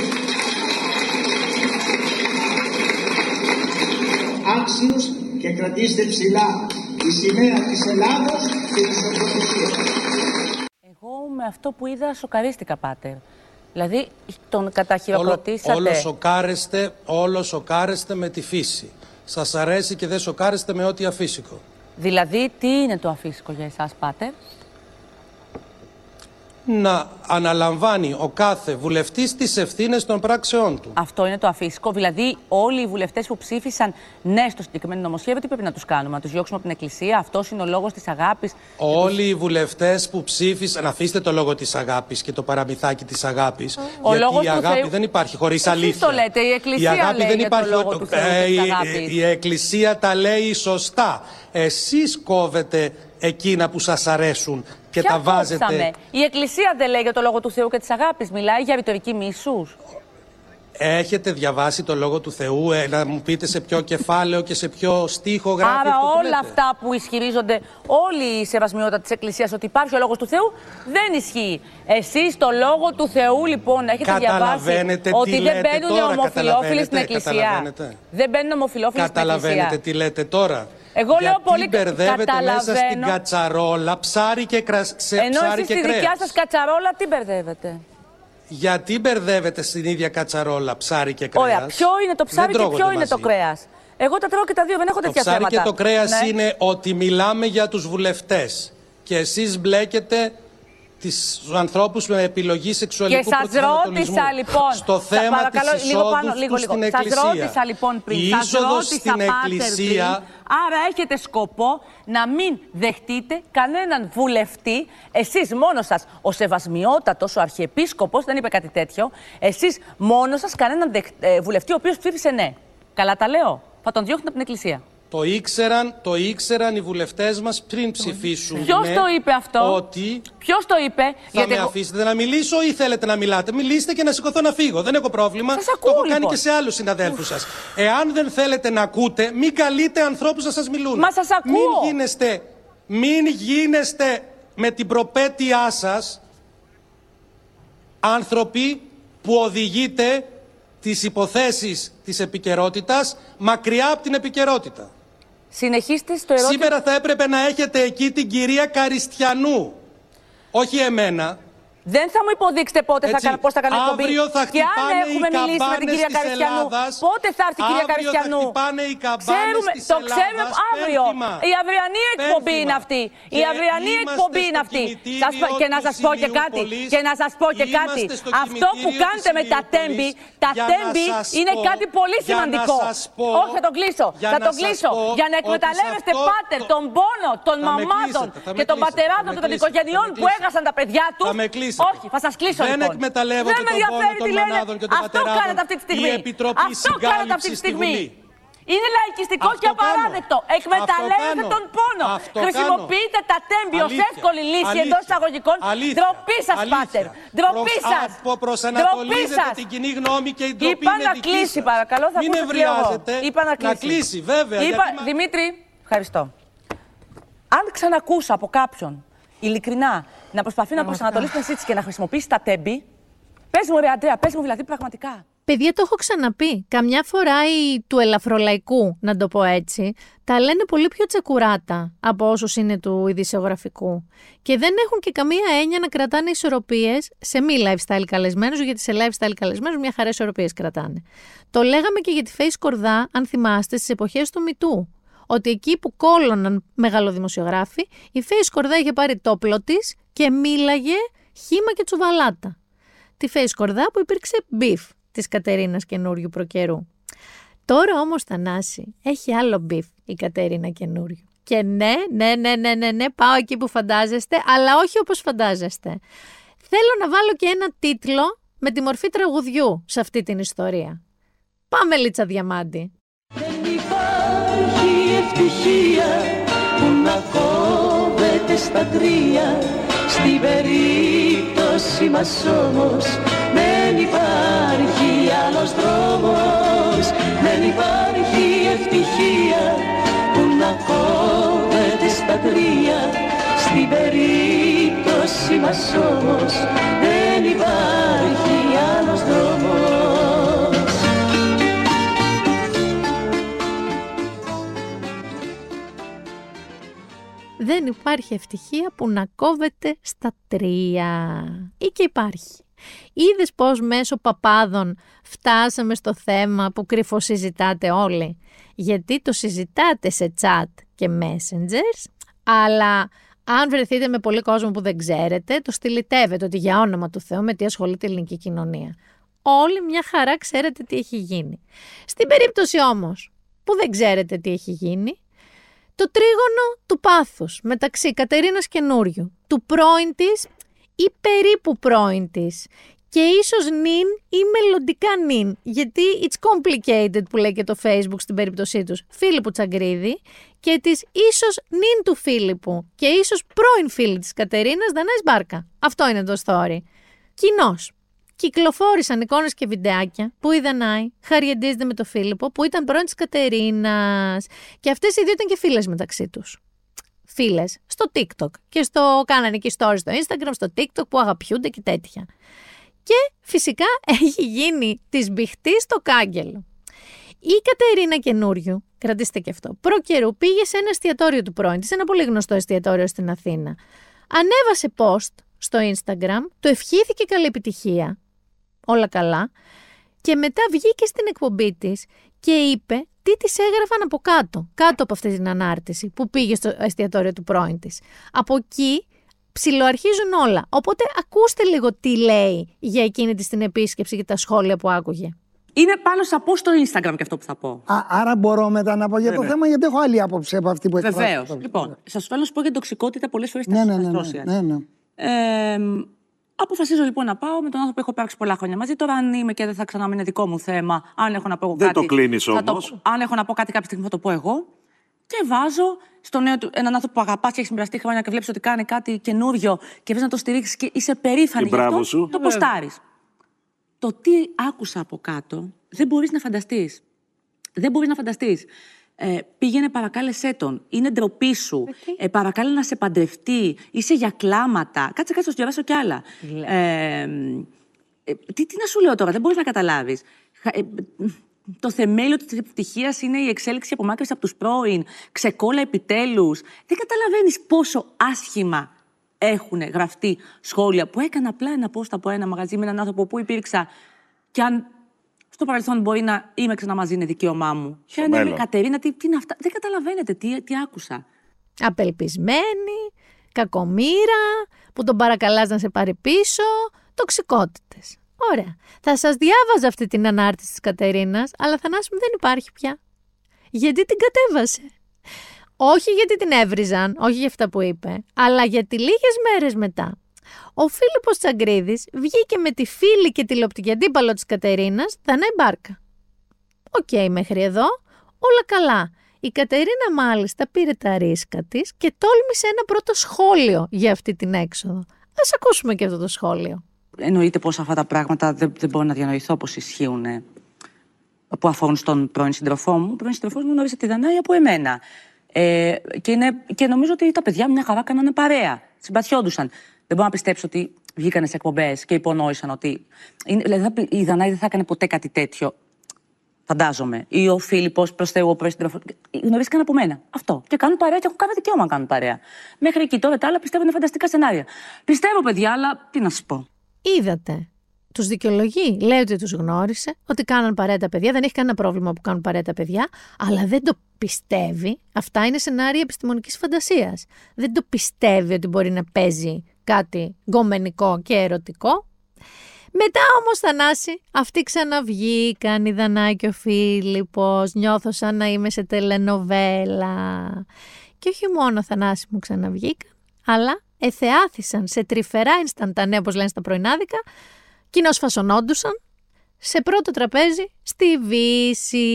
Speaker 4: Άξιος και κρατήστε ψηλά τη σημαία της Ελλάδος και της Ευρωπαϊκής.
Speaker 3: Εγώ με αυτό που είδα σοκαρίστηκα, Πάτερ. Δηλαδή τον καταχειροκροτήσατε.
Speaker 6: Όλο, όλο, σοκάρεστε, όλο σοκάρεστε με τη φύση. Σας αρέσει και δεν σοκάρεστε με ό,τι αφύσικο.
Speaker 3: Δηλαδή, τι είναι το αφύσικο για εσάς, Πάτερ;
Speaker 6: Να αναλαμβάνει ο κάθε βουλευτής τις ευθύνες των πράξεών του.
Speaker 3: Αυτό είναι το αφύσικο. Δηλαδή, όλοι οι βουλευτές που ψήφισαν ναι στο συγκεκριμένο νομοσχέδιο, τι πρέπει να τους κάνουμε, να τους διώξουμε από την Εκκλησία; Αυτός είναι ο λόγος της αγάπης.
Speaker 6: Όλοι τους... οι βουλευτές που ψήφισαν. Αφήστε το λόγο της αγάπης και το παραμυθάκι της αγάπης. γιατί η αγάπη δεν υπάρχει χωρίς αλήθεια.
Speaker 3: το λέτε, η Εκκλησία η αγάπη λέει δεν υπάρχει. Το λόγο του ε, η,
Speaker 6: η Εκκλησία τα λέει σωστά. Εσείς κόβετε εκείνα που σας αρέσουν και Ποια τα βάζετε.
Speaker 3: Η Εκκλησία δεν λέει για το λόγο του Θεού και της αγάπης, μιλάει για ρητορική μίσους.
Speaker 6: Έχετε διαβάσει το λόγο του Θεού, ε, να μου πείτε σε ποιο κεφάλαιο και σε ποιο στίχο γράφει
Speaker 3: Άρα
Speaker 6: αυτό που
Speaker 3: όλα
Speaker 6: λέτε.
Speaker 3: αυτά που ισχυρίζονται όλοι οι σεβασμιότητα της Εκκλησίας ότι υπάρχει ο λόγος του Θεού δεν ισχύει. Εσείς το λόγο του Θεού λοιπόν έχετε διαβάσει
Speaker 6: Καταλαβαίνετε τι
Speaker 3: ότι δεν
Speaker 6: λέτε
Speaker 3: μπαίνουν οι
Speaker 6: τώρα,
Speaker 3: ομοφιλόφιλοι στην
Speaker 6: καταλαβαίνετε,
Speaker 3: Εκκλησία.
Speaker 6: καταλαβαίνετε.
Speaker 3: Δεν μπαίνουν ομοφιλόφιλοι στην
Speaker 6: Καταλαβαίνετε
Speaker 3: Εκκλησία.
Speaker 6: τι λέτε τώρα.
Speaker 3: Εγώ λέω
Speaker 6: Γιατί
Speaker 3: πολύ-
Speaker 6: μπερδεύετε μέσα στην
Speaker 3: καταλαβαίνω.
Speaker 6: κατσαρόλα ψάρι και, κρασ... σε
Speaker 3: Ενώ
Speaker 6: ψάρι
Speaker 3: εσείς
Speaker 6: και
Speaker 3: στη δικιά
Speaker 6: κρέας.
Speaker 3: σας κατσαρόλα τι μπερδεύετε;
Speaker 6: Γιατί μπερδεύετε στην ίδια κατσαρόλα ψάρι και κρέας;
Speaker 3: Ωραία, ποιο είναι το ψάρι
Speaker 6: Δεν
Speaker 3: και ποιο
Speaker 6: τρώγονται
Speaker 3: είναι το
Speaker 6: μαζί.
Speaker 3: κρέας; Εγώ τα τρώω και τα δύο, δεν έχω
Speaker 6: Το
Speaker 3: τέτοια
Speaker 6: ψάρι
Speaker 3: θέματα.
Speaker 6: και το κρέας
Speaker 3: Ναι.
Speaker 6: είναι ότι μιλάμε για τους βουλευτές. Και εσείς μπλέκετε τις ανθρώπους με επιλογή σεξουαλικού
Speaker 3: Και σας
Speaker 6: προσανατολισμού.
Speaker 3: ρώτησα λοιπόν.
Speaker 6: Στο
Speaker 3: Σα
Speaker 6: θέμα
Speaker 3: παρακαλώ,
Speaker 6: της
Speaker 3: λίγο
Speaker 6: εισόδου
Speaker 3: πάνω, λίγο,
Speaker 6: τους
Speaker 3: λίγο.
Speaker 6: στην
Speaker 3: Σας
Speaker 6: Εκκλησία.
Speaker 3: ρώτησα λοιπόν πριν.
Speaker 6: Η
Speaker 3: σας
Speaker 6: είσοδος
Speaker 3: ρώτησα
Speaker 6: στην
Speaker 3: πάτερ
Speaker 6: Εκκλησία
Speaker 3: πριν. Άρα έχετε σκοπό να μην δεχτείτε κανέναν βουλευτή, εσείς μόνος σας, ο Σεβασμιότατος, ο Αρχιεπίσκοπος, δεν είπε κάτι τέτοιο, εσείς μόνος σας κανέναν δεχ- ε, βουλευτή ο οποίος ψήφισε ναι. Καλά τα λέω. Θα τον διώχνετε από την Εκκλησία.
Speaker 6: Το ήξεραν, το ήξεραν οι βουλευτές μας πριν ψηφίσουν.
Speaker 3: Ποιος
Speaker 6: ναι,
Speaker 3: το είπε αυτό;
Speaker 6: Ότι
Speaker 3: Ποιος το είπε,
Speaker 6: θα με
Speaker 3: εγώ-
Speaker 6: αφήσετε να μιλήσω ή θέλετε να μιλάτε; Μιλήστε και να σηκωθώ να φύγω. Δεν έχω πρόβλημα.
Speaker 3: Σας
Speaker 6: το
Speaker 3: ακούω,
Speaker 6: έχω κάνει
Speaker 3: λοιπόν.
Speaker 6: και σε άλλους συναδέλφους σας. Εάν δεν θέλετε να ακούτε, μην καλείτε ανθρώπους να σας μιλούν.
Speaker 3: Μα σας ακούω.
Speaker 6: Μην γίνεστε, μην γίνεστε με την προπέτειά σας άνθρωποι που οδηγείτε τις υποθέσεις της επικαιρότητας μακριά από την επικαιρότητα.
Speaker 3: Συνεχίστε στο ερώτημα.
Speaker 6: Σήμερα θα έπρεπε να έχετε εκεί την κυρία Καριστιανού. Όχι εμένα.
Speaker 3: Δεν θα μου υποδείξετε πότε θα
Speaker 6: Έτσι,
Speaker 3: κάνω, πώς θα κάνω εκπομπή.
Speaker 6: αύριο θα
Speaker 3: Και αν
Speaker 6: χτυπάνε
Speaker 3: έχουμε
Speaker 6: οι
Speaker 3: μιλήσει με την
Speaker 6: καμπάνες
Speaker 3: κυρία
Speaker 6: της
Speaker 3: Καριστιανού,
Speaker 6: Ελλάδας.
Speaker 3: πότε θα έρθει η κυρία
Speaker 6: Αύριο θα
Speaker 3: Καριστιανού;
Speaker 6: χτυπάνε οι καμπάνες
Speaker 3: Ξέρουμε,
Speaker 6: της
Speaker 3: το ξέρουμε
Speaker 6: Ελλάδας
Speaker 3: αύριο.
Speaker 6: πένθυμα.
Speaker 3: Η αυριανή εκπομπή είναι
Speaker 6: Πένθυμα.
Speaker 3: αυτή. Η
Speaker 6: Και
Speaker 3: αυριανή
Speaker 6: είμαστε
Speaker 3: εκπομπή είναι
Speaker 6: στο
Speaker 3: αυτή.
Speaker 6: κημητήριο
Speaker 3: Σας πω- και να
Speaker 6: του
Speaker 3: σας πω και
Speaker 6: Σημείου
Speaker 3: κάτι.
Speaker 6: Πολύς.
Speaker 3: Και να σας πω και
Speaker 6: Είμαστε
Speaker 3: κάτι.
Speaker 6: στο
Speaker 3: Αυτό που
Speaker 6: κημητήριο του
Speaker 3: κάνετε με τα
Speaker 6: Σημείου
Speaker 3: τέμπη,
Speaker 6: Πολύς.
Speaker 3: τα
Speaker 6: Για να
Speaker 3: τέμπη
Speaker 6: σας
Speaker 3: είναι
Speaker 6: πω,
Speaker 3: κάτι πολύ
Speaker 6: για να
Speaker 3: σημαντικό.
Speaker 6: σας πω,
Speaker 3: Όχι, θα το κλείσω.
Speaker 6: για
Speaker 3: Θα
Speaker 6: να
Speaker 3: το
Speaker 6: σας
Speaker 3: κλείσω.
Speaker 6: πω
Speaker 3: Για να
Speaker 6: ότι σε
Speaker 3: εκμεταλλεύεστε
Speaker 6: αυτό
Speaker 3: πάτερ
Speaker 6: το-
Speaker 3: τον πόνο των
Speaker 6: Θα με
Speaker 3: μαμάδων
Speaker 6: κλείσετε, θα με
Speaker 3: και των
Speaker 6: κλείσετε,
Speaker 3: πατεράδων
Speaker 6: θα
Speaker 3: και
Speaker 6: με
Speaker 3: των
Speaker 6: κλείσετε,
Speaker 3: οικογενειών
Speaker 6: θα με
Speaker 3: που
Speaker 6: κλείσετε.
Speaker 3: έχασαν τα παιδιά τους.
Speaker 6: Θα με κλείσετε.
Speaker 3: Όχι, θα σας κλείσω
Speaker 6: Δεν
Speaker 3: λοιπόν.
Speaker 6: εκμεταλλεύονται
Speaker 3: Δεν με
Speaker 6: τον
Speaker 3: ενδιαφέρει
Speaker 6: πόνο
Speaker 3: τι
Speaker 6: των
Speaker 3: λένε.
Speaker 6: μανάδων και των
Speaker 3: Αυτό
Speaker 6: πατεράδων.
Speaker 3: κάνετε αυτή τη στιγμή.
Speaker 6: Η Επιτροπή
Speaker 3: Αυτό κάνετε αυτή τη
Speaker 6: Συγκάλυψης στη
Speaker 3: στιγμή.
Speaker 6: Βουλή.
Speaker 3: Είναι λαϊκιστικό
Speaker 6: Αυτό
Speaker 3: και απαράδεκτο.
Speaker 6: κάνω.
Speaker 3: Εκμεταλλεύετε
Speaker 6: Αυτό
Speaker 3: τον πόνο.
Speaker 6: κάνω. Αυτό
Speaker 3: Χρησιμοποιείτε τα τέμπη ως
Speaker 6: Αλήθεια.
Speaker 3: εύκολη λύση
Speaker 6: Αλήθεια.
Speaker 3: εντό εισαγωγικών.
Speaker 6: Αλήθεια.
Speaker 3: Ντροπή σας,
Speaker 6: Αλήθεια.
Speaker 3: πάτερ. Ντροπή
Speaker 6: Προσ-
Speaker 3: σας.
Speaker 6: από- προσανατολίζετε την κοινή γνώμη και η ντροπή
Speaker 3: Είπα
Speaker 6: είναι
Speaker 3: να
Speaker 6: δική
Speaker 3: κλείσει,
Speaker 6: σας.
Speaker 3: παρακαλώ. Θα
Speaker 6: Μην
Speaker 3: ακούσω τι λέω εγώ.
Speaker 6: ευριάζετε.
Speaker 3: Είπα να κλείσει.
Speaker 6: κλείσει, βέβαια.
Speaker 3: Είπα,
Speaker 6: γιατί μα-
Speaker 3: Δημήτρη, ευχαριστώ. Αν ξανακούσω από κάποιον ειλικρινά να προσπαθεί να προσανατολίσει την συζήτηση και να χρησιμοποιήσει τα τέμπη, πες μου, ρε Αντρέα, πες μου δηλαδή πραγματικά.
Speaker 1: Παιδιά, το έχω ξαναπεί. Καμιά φορά οι του ελαφρολαϊκού, να το πω έτσι, τα λένε πολύ πιο τσεκουράτα από όσους είναι του ειδησιογραφικού. Και δεν έχουν και καμία έννοια να κρατάνε ισορροπίες σε μη lifestyle καλεσμένους, γιατί σε lifestyle καλεσμένους μια χαρά ισορροπίες κρατάνε. Το λέγαμε και για τη Face Κορδά, αν θυμάστε, στις εποχές του Μητού. Ότι εκεί που κώλωναν μεγαλοδημοσιογράφοι, η Φαίη Σκορδά είχε πάρει το όπλο της και μίλαγε χύμα και τσουβαλάτα τη Φαίη Σκορδά που υπήρξε beef της Κατερίνας Καινούργιου προ καιρού. Τώρα όμως Θανάση έχει άλλο beef η Κατερίνα Καινούργιου. Και ναι, ναι, ναι, ναι, ναι, ναι, πάω εκεί που φαντάζεστε, αλλά όχι όπως φαντάζεστε. Θέλω να βάλω και ένα τίτλο με τη μορφή τραγουδιού σε αυτή την ιστορία. Πάμε Λίτσα Διαμάντη.
Speaker 7: Δεν υπάρχει ευτυχία που να κόβεται στα τρία. Στην περίπτωση μας όμως δεν υπάρχει άλλος δρόμος Δεν υπάρχει ευτυχία που να κόβεται στα τρία. Στην περίπτωση μας όμως δεν υπάρχει
Speaker 1: Δεν υπάρχει ευτυχία που να κόβεται στα τρία. Ή και υπάρχει. Είδες πώς μέσω παπάδων φτάσαμε στο θέμα που κρυφοσυζητάτε όλοι; Γιατί το συζητάτε σε chat και messengers, αλλά αν βρεθείτε με πολύ κόσμο που δεν ξέρετε, το στυλιτεύετε ότι για όνομα του Θεού με τι ασχολείται η ελληνική κοινωνία. Όλοι μια χαρά ξέρετε τι έχει γίνει. Στην περίπτωση όμως που δεν ξέρετε τι έχει γίνει, το τρίγωνο του πάθους μεταξύ Κατερίνας Καινούριου, του πρώην της ή περίπου πρώην της και ίσως νυν ή μελλοντικά νυν, γιατί it's complicated που λέει και το facebook στην περίπτωσή τους, Φίλιππου Τσαγκρίδη και της ίσως νυν του Φίλιππου και ίσως πρώην φίλη της Κατερίνας Δανάης Μπάρκα. Αυτό είναι το story. Κοινώς, κυκλοφόρησαν εικόνες και βιντεάκια που η Δανάη χαριεντίζεται με τον Φίλιππο που ήταν πρώην της Κατερίνας και αυτές οι δύο ήταν και φίλες μεταξύ τους. Φίλες στο TikTok και στο κάνανε και stories στο Instagram, στο TikTok που αγαπιούνται και τέτοια. Και φυσικά έχει γίνει της μπηχτής στο κάγκελο. Η Κατερίνα καινούριου, κρατήστε και αυτό, προ καιρού πήγε σε ένα εστιατόριο του πρώην της, ένα πολύ γνωστό εστιατόριο στην Αθήνα. Ανέβασε post στο Instagram, του ευχήθηκε καλή επιτυχία, όλα καλά, και μετά βγήκε στην εκπομπή της και είπε τι της έγραφαν από κάτω, κάτω από αυτή την ανάρτηση που πήγε στο εστιατόριο του πρώην της. Από εκεί ψιλοαρχίζουν όλα. Οπότε ακούστε λίγο τι λέει για εκείνη της την επίσκεψη και τα σχόλια που άκουγε.
Speaker 3: Είναι πάνω στα πω στο Instagram και αυτό που θα πω.
Speaker 8: Α, άρα μπορώ μετά να πω για το θέμα, γιατί έχω άλλη άποψη από αυτή που
Speaker 3: εκφράζω. Βεβαίως. Λοιπόν, σας θέλω να σου πω για την τοξικότητα πολλές φορές
Speaker 8: ναι, ναι, ναι, ναι, ναι,
Speaker 3: Ε, αποφασίζω λοιπόν να πάω με τον άνθρωπο που έχω υπάρξει πολλά χρόνια μαζί. Τώρα, αν είμαι και δεν θα ξαναμείνει δικό μου θέμα, αν έχω να πω
Speaker 9: δεν
Speaker 3: κάτι.
Speaker 9: Δεν το κλείνεις όμως.
Speaker 3: Αν έχω να πω κάτι κάποια στιγμή θα το πω εγώ. Και βάζω στον νέο του έναν άνθρωπο που αγαπάς και έχεις μοιραστεί χρόνια και βλέπεις ότι κάνει κάτι καινούριο και θες να το στηρίξεις και είσαι περήφανη
Speaker 9: για
Speaker 3: αυτό.
Speaker 9: Σου.
Speaker 3: Το ποστάρεις. Το τι άκουσα από κάτω δεν μπορείς να φανταστείς. Δεν μπορείς να φανταστείς. Ε, πήγαινε παρακάλεσέ τον. Είναι ντροπή σου. Ε, παρακάλε να σε παντρευτεί. Είσαι για κλάματα. Κάτσε, κάτσε, να σου διαβάσω κι άλλα. Ε, ε, τι, τι να σου λέω τώρα, δεν μπορείς να καταλάβεις. Ε, το θεμέλιο της επιτυχίας είναι η εξέλιξη απομάκρυνση από τους πρώην. Ξεκόλα επιτέλους. Δεν καταλαβαίνεις πόσο άσχημα έχουν γραφτεί σχόλια που έκανα απλά ένα post από ένα μαγαζί με έναν άνθρωπο που υπήρξα. Και αν στο παρελθόν μπορεί να είμαι ξανά μαζί, είναι δικαίωμά μου. Και αν είμαι Κατερίνα, τι, τι είναι αυτά. Δεν καταλαβαίνετε τι, τι άκουσα.
Speaker 1: Απελπισμένη, κακομήρα, που τον παρακαλάς να σε πάρει πίσω, τοξικότητες. Ωραία. Θα σας διάβαζα αυτή την ανάρτηση της Κατερίνας, αλλά Θανάση μου δεν υπάρχει πια. Γιατί την κατέβασε; Όχι γιατί την έβριζαν, όχι για αυτά που είπε, αλλά γιατί λίγες μέρες μετά ο Φίλιππος Τσαγκρίδης βγήκε με τη φίλη και τηλεοπτική αντίπαλο της Κατερίνας, Δανάη Μπάρκα. Οκ, μέχρι εδώ, όλα καλά. Η Κατερίνα μάλιστα πήρε τα ρίσκα της και τόλμησε ένα πρώτο σχόλιο για αυτή την έξοδο. Ας ακούσουμε και αυτό το σχόλιο.
Speaker 3: Εννοείται πως αυτά τα πράγματα δεν, δεν μπορώ να διανοηθώ πως ισχύουν που αφορούν στον πρώην συντροφό μου. Ο πρώην συντροφό μου γνώρισε τη Δανάη από εμένα. Ε, και, είναι, και νομίζω ότι τα παιδιά μια χαρά κάνανε παρέα. Συμπαθιόντουσαν. Δεν μπορώ να πιστέψω ότι βγήκαν σε εκπομπές και υπονόησαν ότι. Είναι, δηλαδή, η Δανάη δεν θα έκανε ποτέ κάτι τέτοιο. Φαντάζομαι. Ή ο Φίλιππος προς Θεού, ο πρώην Γνωρίστηκαν από μένα. Αυτό. Και κάνουν παρέα και έχουν κάθε δικαίωμα να κάνουν παρέα. Μέχρι εκεί τώρα τα άλλα πιστεύω είναι φανταστικά σενάρια. Πιστεύω, παιδιά, αλλά τι να σας πω.
Speaker 1: Είδατε. Τους δικαιολογεί. Λέει ότι τους γνώρισε, ότι κάναν παρέα τα παιδιά. Δεν έχει κανένα πρόβλημα που κάνουν παρέα τα παιδιά, αλλά δεν το πιστεύει. Αυτά είναι σενάρια επιστημονικής φαντασίας. Δεν το πιστεύει ότι μπορεί να παίζει κάτι γκομενικό και ερωτικό. Μετά όμως Θανάση, αυτοί ξαναβγήκαν, η Δανάη και ο Φίλιππος, νιώθω σαν να είμαι σε τελενοβέλα. Και όχι μόνο Θανάση μου ξαναβγήκαν, αλλά εθεάθησαν σε τρυφερά instantanea, όπως λένε στα πρωινάδικα, κοινώς φασονόντουσαν σε πρώτο τραπέζι στη Βύση.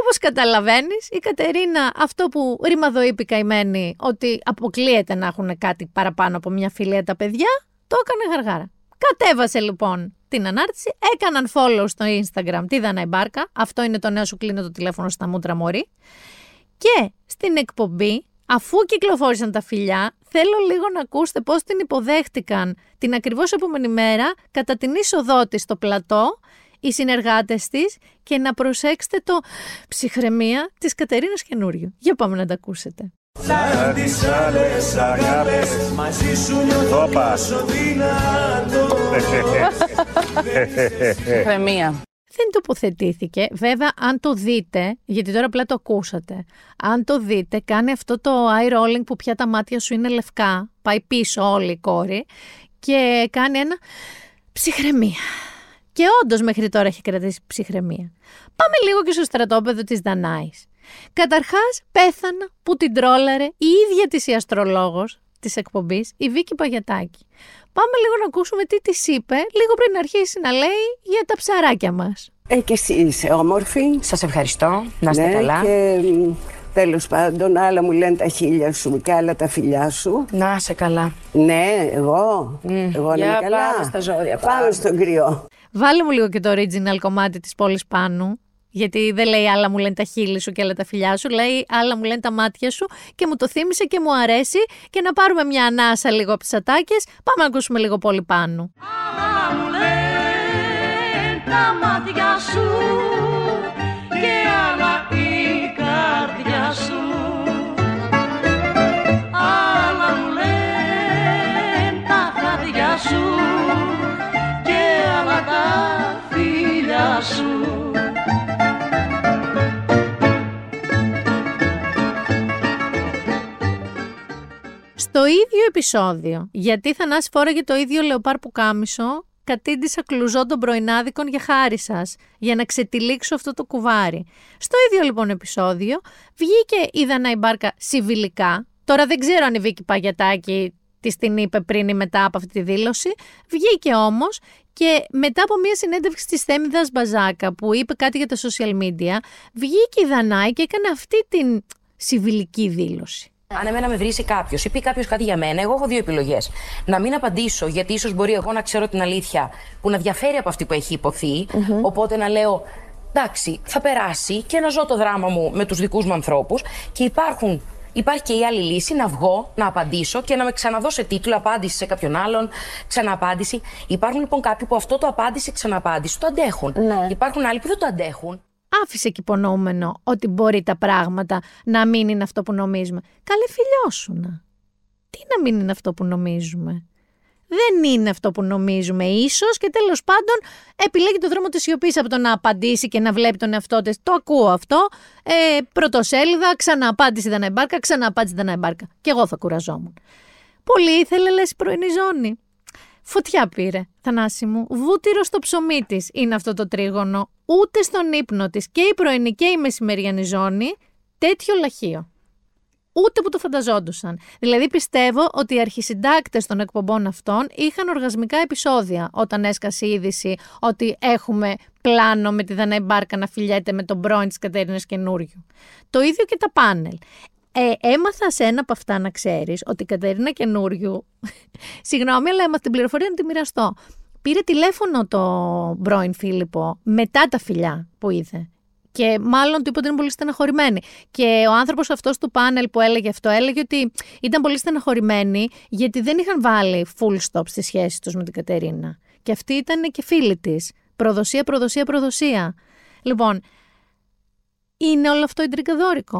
Speaker 1: Όπως καταλαβαίνεις, η Κατερίνα αυτό που ρημαδοείπη καημένη ότι αποκλείεται να έχουν κάτι παραπάνω από μια φιλία τα παιδιά, το έκανε γαργάρα. Κατέβασε λοιπόν την ανάρτηση, έκαναν follow στο Instagram τη Δανάη Μπάρκα, αυτό είναι το νέο σου κλείνω το τηλέφωνο στα μούτρα μωρή, και στην εκπομπή, αφού κυκλοφόρησαν τα φιλιά, θέλω λίγο να ακούσετε πώς την υποδέχτηκαν την ακριβώς επόμενη μέρα κατά την είσοδό της στο πλατό οι συνεργάτες της και να προσέξετε το ψυχραιμία της Κατερίνας Καινούριου. Για πάμε να τα ακούσετε. Σαν τις άλλες αγάπες μαζί σου νιώθω πόσο δυνατό
Speaker 3: Ψυχραιμία.
Speaker 1: Δεν τοποθετήθηκε. Βέβαια, αν το δείτε, γιατί τώρα απλά το ακούσατε, αν το δείτε, κάνει αυτό το eye rolling που πια τα μάτια σου είναι λευκά, πάει πίσω όλη η κόρη και κάνει ένα ψυχραιμία. Και όντως μέχρι τώρα έχει κρατήσει ψυχραιμία. Πάμε λίγο και στο στρατόπεδο της Δανάης. Καταρχάς, πέθανα που την τρόλαρε η ίδια της η αστρολόγος της εκπομπής, η Βίκη Παγιατάκη. Πάμε λίγο να ακούσουμε τι της είπε, λίγο πριν αρχίσει να λέει για τα ψαράκια μας.
Speaker 10: Ε, και εσύ είσαι όμορφη.
Speaker 11: Σας ευχαριστώ. Να είστε
Speaker 10: ναι,
Speaker 11: καλά.
Speaker 10: Και Τέλος πάντων, άλλα μου λένε τα χίλια σου και άλλα τα φιλιά σου.
Speaker 11: Να σε καλά.
Speaker 10: Ναι, εγώ. Εγώ
Speaker 11: Για
Speaker 10: είμαι καλά.
Speaker 11: πάμε στα ζώδια,
Speaker 10: Πάμε
Speaker 11: πάμε.
Speaker 10: στον κρυό.
Speaker 1: Βάλε μου λίγο και το original κομμάτι της πόλης πάνω. Γιατί δεν λέει άλλα μου λένε τα χείλη σου και άλλα τα φιλιά σου, λέει άλλα μου λένε τα μάτια σου και μου το θύμισε και μου αρέσει και να πάρουμε μια ανάσα λίγο από τις ατάκες. Πάμε να ακούσουμε λίγο πόλη πάνω.
Speaker 7: Άλλα μου λένε τα μάτια σου
Speaker 1: Στο ίδιο επεισόδιο, γιατί Θανάση φόραγε το ίδιο λεοπάρ που κάμισο, κατήντησα κλουζό των πρωινάδικων για χάρη σας, για να ξετυλίξω αυτό το κουβάρι. Στο ίδιο λοιπόν επεισόδιο, βγήκε η Δανάη Μπάρκα συμβιλικά. Τώρα δεν ξέρω αν η Βίκη Παγιατάκη της την είπε πριν ή μετά από αυτή τη δήλωση. Βγήκε όμως και μετά από μια συνέντευξη της Θέμηδας Μπαζάκα που είπε κάτι για τα social media, βγήκε η Δανάη και έκανε αυτή την συμβιλική δήλωση.
Speaker 11: Αν εμένα με βρίσει κάποιος ή πει κάποιος κάτι για μένα, εγώ έχω δύο επιλογές. Να μην απαντήσω, γιατί ίσως μπορεί εγώ να ξέρω την αλήθεια που να διαφέρει από αυτή που έχει υποθεί. Οπότε να λέω, εντάξει, θα περάσει και να ζω το δράμα μου με τους δικούς μου ανθρώπους. Και υπάρχουν, υπάρχει και η άλλη λύση να βγω, να απαντήσω και να με ξαναδώσω τίτλο απάντηση σε κάποιον άλλον, ξανααπάντηση. Υπάρχουν λοιπόν κάποιοι που αυτό το απάντηση, ξανααπάντηση το αντέχουν. Υπάρχουν άλλοι που δεν το αντέχουν.
Speaker 1: Άφησε και υπονοούμενο ότι μπορεί τα πράγματα να μην είναι αυτό που νομίζουμε. Καλέ φιλιώσουνα. Τι να μην είναι αυτό που νομίζουμε; Δεν είναι αυτό που νομίζουμε ίσως και τέλος πάντων επιλέγει το δρόμο της σιωπής από το να απαντήσει και να βλέπει τον εαυτό της. Το ακούω αυτό. Ε, πρωτοσέλιδα, ξανααπάντηση δεν εμπάρκα, ξανααπάντηση δεν εμπάρκα. Και εγώ θα κουραζόμουν. Πολύ ήθελε λες η πρωινή ζώνη. Φωτιά πήρε, Θανάση μου. Βούτυρο στο ψωμί της είναι αυτό το τρίγωνο. Ούτε στον ύπνο της και η πρωινή και η μεσημεριανή ζώνη τέτοιο λαχείο. Ούτε που το φανταζόντουσαν. Δηλαδή πιστεύω ότι οι αρχισυντάκτες των εκπομπών αυτών είχαν οργασμικά επεισόδια όταν έσκασε η είδηση ότι έχουμε πλάνο με τη Δανάη Μπάρκα να φιλιέται με τον πρώην της Κατέρινας Καινούριου. Το ίδιο και τα πάνελ. Ε, έμαθα σε ένα από αυτά να ξέρεις ότι η Κατερίνα Καινούριου, συγγνώμη αλλά έμαθα την πληροφορία να τη μοιραστώ, πήρε τηλέφωνο το πρώην Φίλιππο μετά τα φιλιά που είδε. Και μάλλον του είπε ότι είναι πολύ στεναχωρημένη. Και ο άνθρωπος αυτός του πάνελ που έλεγε αυτό έλεγε ότι ήταν πολύ στεναχωρημένοι γιατί δεν είχαν βάλει full stop στη σχέση τους με την Κατερίνα. Και αυτή ήταν και φίλη της. Προδοσία, προδοσία, προδοσία. Λοιπόν, είναι όλο αυτό εντρικαδόρικο.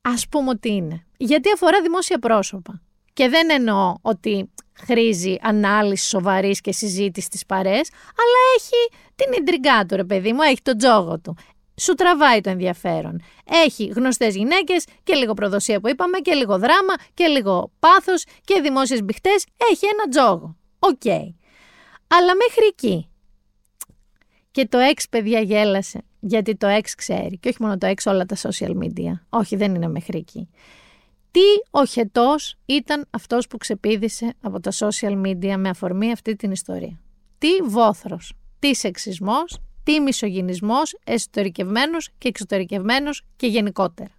Speaker 1: Ας πούμε ότι είναι. Γιατί αφορά δημόσια πρόσωπα. Και δεν εννοώ ότι χρήζει ανάλυσης σοβαρής και συζήτησης στις παρέες, αλλά έχει την ίντριγκά του, ρε παιδί μου, έχει τον τζόγο του σου τραβάει το ενδιαφέρον. Έχει γνωστές γυναίκες και λίγο προδοσία που είπαμε και λίγο δράμα και λίγο πάθος και δημόσιες μπιχτές. Έχει ένα τζόγο. Οκ. Αλλά μέχρι εκεί. Και το X παιδιά γέλασε. Γιατί το X ξέρει. Και όχι μόνο το X όλα τα social media. Όχι δεν είναι μέχρι εκεί. Τι οχετός ήταν αυτός που ξεπήδησε από τα social media με αφορμή αυτή την ιστορία; Τι βόθρος, τι σεξισμός, τι μισογυνισμός, εσωτερικευμένος και εξωτερικευμένος και γενικότερα;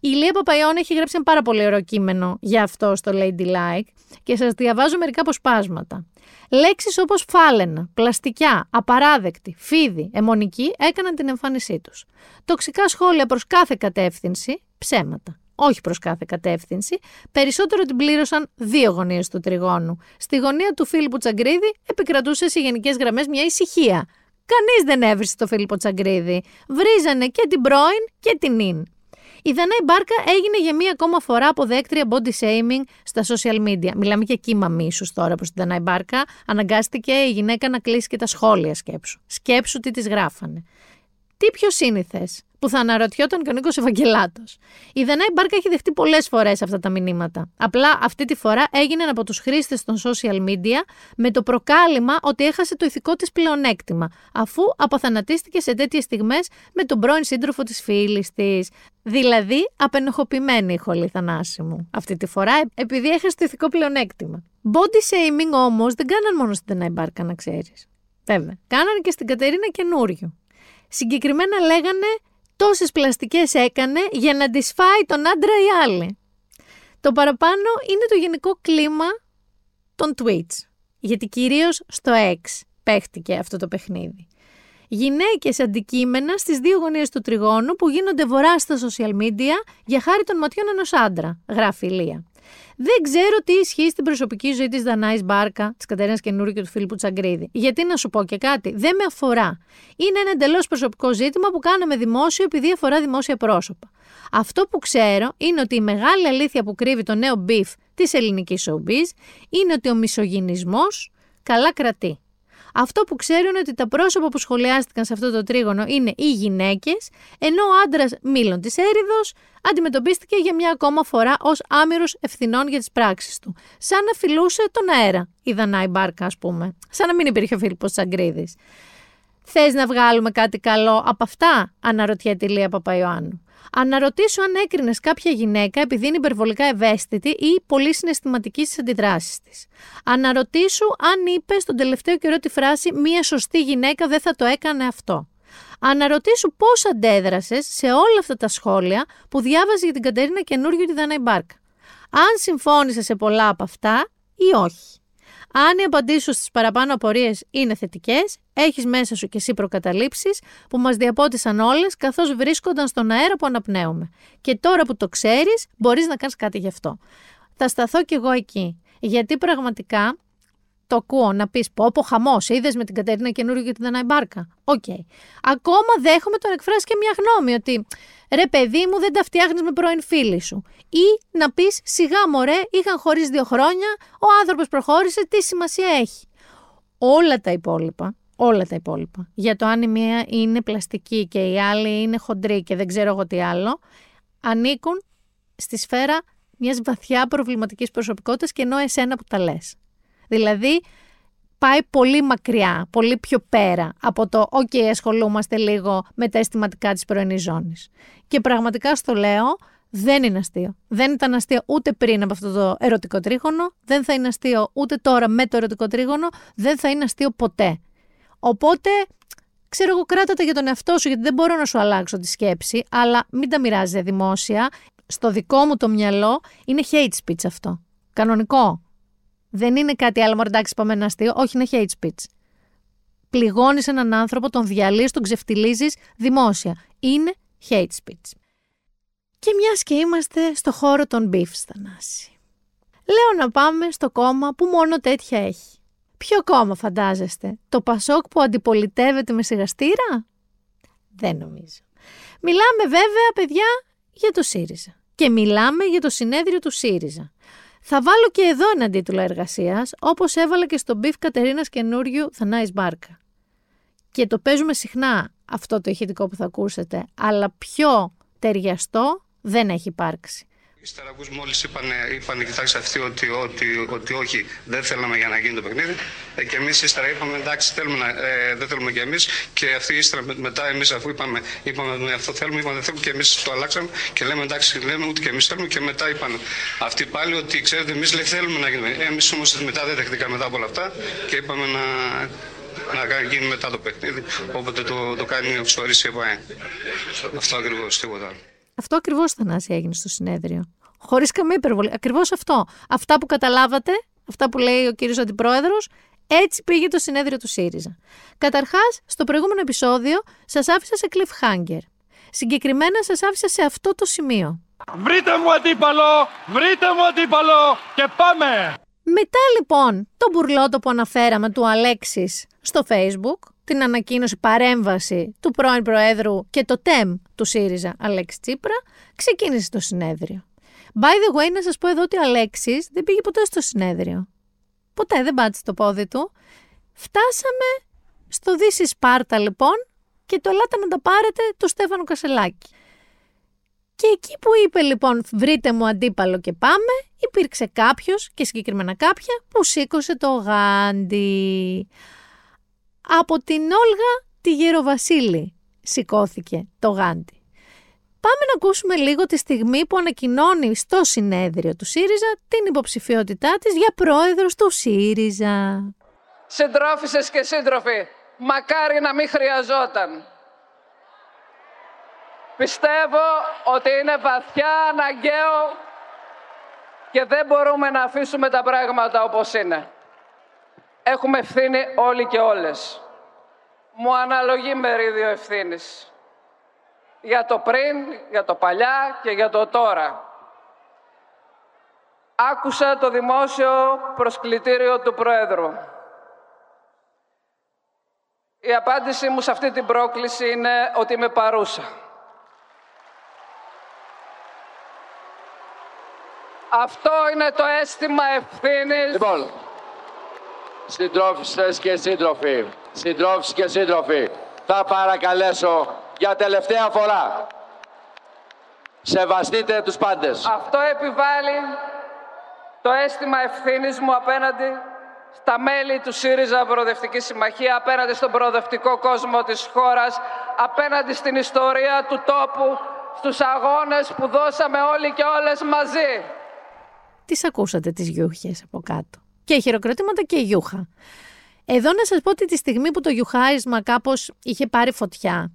Speaker 1: Η Ηλία Παπαϊών έχει γράψει ένα πάρα πολύ ωραίο κείμενο για αυτό στο Ladylike και σας διαβάζω μερικά αποσπάσματα. Λέξεις όπως φάλαινα, πλαστικιά, απαράδεκτη, φίδι, αιμονική έκαναν την εμφάνισή τους. Τοξικά σχόλια προς κάθε κατεύθυνση, ψέματα. Όχι προς κάθε κατεύθυνση, περισσότερο την πλήρωσαν δύο γωνίες του τριγώνου. Στη γωνία του Φίλιππου Τσαγκρίδη επικρατούσε σε γενικές γραμμές μια ησυχία. Κανείς δεν έβρισε το Φίλιππο Τσαγκρίδη. Βρίζανε και την πρώην και την ίν. Η Δανάη Μπάρκα έγινε για μία ακόμα φορά αποδέκτρια body shaming στα social media. Μιλάμε για κύμα μίσους τώρα προς την Δανάη Μπάρκα. Αναγκάστηκε η γυναίκα να κλείσει και τα σχόλια σκέψου. Σκέψου τι της γράφανε. Τι πιο σύνηθες, που θα αναρωτιόταν και ο Νίκος Ευαγγελάτος. Η Δανάη Μπάρκα έχει δεχτεί πολλές φορές αυτά τα μηνύματα. Απλά αυτή τη φορά έγινε από τους χρήστες των social media με το προκάλημα ότι έχασε το ηθικό της πλεονέκτημα, αφού αποθανατίστηκε σε τέτοιες στιγμές με τον πρώην σύντροφο της φίλης της. Δηλαδή, απενοχοποιημένη η χολή θανάση μου. Αυτή τη φορά, επειδή έχασε το ηθικό πλεονέκτημα. Body shaming όμως δεν κάναν μόνο στην Δανάη Μπάρκα, να ξέρεις. Βέβαια. Κάνανε και στην Κατερίνα καινούριο. Συγκεκριμένα λέγανε τόσες πλαστικές έκανε για να τις φάει τον άντρα η άλλη. Το παραπάνω είναι το γενικό κλίμα των tweets. Γιατί κυρίως στο X παίχτηκε αυτό το παιχνίδι. Γυναίκες αντικείμενα στις δύο γωνίες του τριγώνου που γίνονται βορρά στα social media για χάρη των ματιών ενός άντρα, γράφει η Λία. Δεν ξέρω τι ισχύει στην προσωπική ζωή της Δανάης Μπάρκα, της Κατερίνας Καινούρη και του Φίλιππου Τσαγκρίδη. Γιατί να σου πω και κάτι, δεν με αφορά. Είναι ένα εντελώς προσωπικό ζήτημα που κάναμε δημόσιο επειδή αφορά δημόσια πρόσωπα. Αυτό που ξέρω είναι ότι η μεγάλη αλήθεια που κρύβει το νέο beef της ελληνικής showbiz είναι ότι ο μισογυνισμός καλά κρατεί. Αυτό που ξέρω είναι ότι τα πρόσωπα που σχολιάστηκαν σε αυτό το τρίγωνο είναι οι γυναίκες, ενώ ο άντρας μήλον της Έριδος αντιμετωπίστηκε για μια ακόμα φορά ως άμοιρος ευθυνών για τις πράξεις του. Σαν να φιλούσε τον αέρα, η Δανάη Μπάρκα, ας πούμε. Σαν να μην υπήρχε ο Φίλιππος Τσαγκρίδης. Θες να βγάλουμε κάτι καλό από αυτά, αναρωτιέται η Λία Παπαϊωάννου. Αναρωτήσω αν έκρινες κάποια γυναίκα επειδή είναι υπερβολικά ευαίσθητη ή πολύ συναισθηματική στις αντιδράσεις της. Αναρωτήσω αν είπε στον τελευταίο καιρό τη φράση Μία σωστή γυναίκα δεν θα το έκανε αυτό. Αναρωτήσου πώς αντέδρασες σε όλα αυτά τα σχόλια που διάβαζε για την Κατερίνα καινούργιο τη Δανάη Μπάρκα. Αν συμφώνησε σε πολλά από αυτά ή όχι. Αν οι απαντήσεις στις παραπάνω απορίες είναι θετικές, έχεις μέσα σου και εσύ προκαταλήψεις που μας διαπότισαν όλες καθώς βρίσκονταν στον αέρα που αναπνέουμε. Και τώρα που το ξέρεις, μπορείς να κάνεις κάτι γι' αυτό. Θα σταθώ κι εγώ εκεί. Γιατί πραγματικά το ακούω να πεις πω, πω χαμός, είδες με την Κατερίνα Καινούργιου και την Δανάη Μπάρκα. OK. Okay. Ακόμα δέχομαι το να εκφράσει και μια γνώμη ότι ρε παιδί μου δεν τα φτιάχνεις με πρώην φίλη σου. Ή να πεις σιγά μωρέ, είχαν χωρίς δύο χρόνια, ο άνθρωπος προχώρησε, τι σημασία έχει. Όλα τα υπόλοιπα, όλα τα υπόλοιπα. Για το αν η μία είναι πλαστική και η άλλη είναι χοντρή και δεν ξέρω εγώ τι άλλο, ανήκουν στη σφαίρα μιας βαθιά προβληματικής προσωπικότητας και ενώ εσένα που τα λες. Δηλαδή, πάει πολύ μακριά, πολύ πιο πέρα από το «ΟΚ, ασχολούμαστε λίγο με τα αισθηματικά της πρωινής ζώνης». Και πραγματικά στο λέω, δεν είναι αστείο. Δεν ήταν αστείο ούτε πριν από αυτό το ερωτικό τρίγωνο, δεν θα είναι αστείο ούτε τώρα με το ερωτικό τρίγωνο, δεν θα είναι αστείο ποτέ. Οπότε, ξέρω εγώ, κράτατε για τον εαυτό σου, γιατί δεν μπορώ να σου αλλάξω τη σκέψη, αλλά μην τα μοιράζετε δημόσια. Στο δικό μου το μυαλό είναι hate speech αυτό. Κανονικό. Δεν είναι κάτι άλλο, μωρέ, εντάξει, πάμε ένα αστείο. Όχι, είναι hate speech. Πληγώνεις έναν άνθρωπο, τον διαλύεις, τον ξεφτιλίζει δημόσια. Είναι hate speech. Και μιας και είμαστε στο χώρο των beef, Θανάση. Λέω να πάμε στο κόμμα που μόνο τέτοια έχει. Ποιο κόμμα φαντάζεστε, το Πασόκ που αντιπολιτεύεται με σιγαστήρα; Δεν νομίζω. Μιλάμε βέβαια, παιδιά, για το ΣΥΡΙΖΑ. Και μιλάμε για το συνέδριο του ΣΥΡΙΖΑ. Θα βάλω και εδώ ένα τίτλο εργασίας, όπως έβαλα και στο beef Κατερίνας Καινούργιου Δανάης Μπάρκα. Και το παίζουμε συχνά αυτό το ηχητικό που θα ακούσετε, αλλά πιο ταιριαστό δεν έχει υπάρξει.
Speaker 12: Ύστερα που μόλις είπαν, είπαν κοιτάξτε αυτοί ότι, ότι, ότι, όχι, δεν θέλαμε για να γίνει το παιχνίδι ε, και εμείς ύστερα είπαμε εντάξει θέλουμε να, ε, δεν θέλουμε και εμείς και αυτοί ύστερα μετά εμείς αφού είπαμε, είπαμε ναι, αυτό θέλουμε, είπαμε δεν θέλουμε και εμείς το αλλάξαμε και λέμε εντάξει λέμε ούτε και εμείς θέλουμε και μετά είπαν αυτοί πάλι ότι ξέρετε εμείς λέει, θέλουμε να γίνει. Εμείς όμως μετά δεν δεχτήκαμε μετά από όλα αυτά και είπαμε να, να γίνει μετά το παιχνίδι. Όποτε το, το κάνει ο Ψωρής η ΕΠΑΕ. Αυτό ακριβώς, τίποτα άλλο.
Speaker 1: Αυτό ακριβώς Θανάση έγινε στο συνέδριο. Χωρίς καμία υπερβολή. Ακριβώς αυτό. Αυτά που καταλάβατε, αυτά που λέει ο κύριος Αντιπρόεδρος, έτσι πήγε το συνέδριο του ΣΥΡΙΖΑ. Καταρχάς, στο προηγούμενο επεισόδιο σας άφησα σε cliffhanger. Συγκεκριμένα σας άφησα σε αυτό το σημείο.
Speaker 13: Βρείτε μου αντίπαλο! Βρείτε μου αντίπαλο! Και πάμε!
Speaker 1: Μετά λοιπόν το μπουρλότο που αναφέραμε του Αλέξης στο facebook, την ανακοίνωση παρέμβαση του πρώην Προέδρου και το ΤΕΜ του ΣΥΡΙΖΑ Αλέξη Τσίπρα, ξεκίνησε το συνέδριο. By the way, να σας πω εδώ ότι ο Αλέξης δεν πήγε ποτέ στο συνέδριο. Ποτέ δεν πάτησε το πόδι του. Φτάσαμε στο Δύση Σπάρτα λοιπόν και το ελάτε να τα πάρετε του Στέφανο Κασελάκη. Και εκεί που είπε λοιπόν βρείτε μου αντίπαλο και πάμε, υπήρξε κάποιος και συγκεκριμένα κάποια που σήκωσε το γάντι. Από την Όλγα τη Γεροβασίλη σηκώθηκε το γάντι. Πάμε να ακούσουμε λίγο τη στιγμή που ανακοινώνει στο συνέδριο του ΣΥΡΙΖΑ την υποψηφιότητά της για πρόεδρος του ΣΥΡΙΖΑ.
Speaker 14: Συντρόφισσες και σύντροφοι, μακάρι να μην χρειαζόταν. Πιστεύω ότι είναι βαθιά αναγκαίο και δεν μπορούμε να αφήσουμε τα πράγματα όπως είναι. Έχουμε ευθύνη όλοι και όλες. Μου αναλογεί μερίδιο ευθύνης. Για το πριν, για το παλιά και για το τώρα. Άκουσα το δημόσιο προσκλητήριο του Πρόεδρου. Η απάντησή μου σε αυτή την πρόκληση είναι ότι είμαι παρούσα. Αυτό είναι το αίσθημα ευθύνης.
Speaker 15: Λοιπόν, συντρόφισσες και σύντροφοι, συντρόφισσες και σύντροφοι, θα παρακαλέσω για τελευταία φορά. Σεβαστείτε τους πάντες.
Speaker 14: Αυτό επιβάλλει το αίσθημα ευθύνης μου απέναντι στα μέλη του ΣΥΡΙΖΑ Προοδευτικής Συμμαχίας, απέναντι στον προοδευτικό κόσμο της χώρας, απέναντι στην ιστορία του τόπου, στους αγώνες που δώσαμε όλοι και όλες μαζί.
Speaker 1: Τις ακούσατε τις γιούχες από κάτω. Και χειροκροτήματα και γιούχα. Εδώ να σας πω ότι τη στιγμή που το γιουχάρισμα κάπως είχε πάρει φωτιά,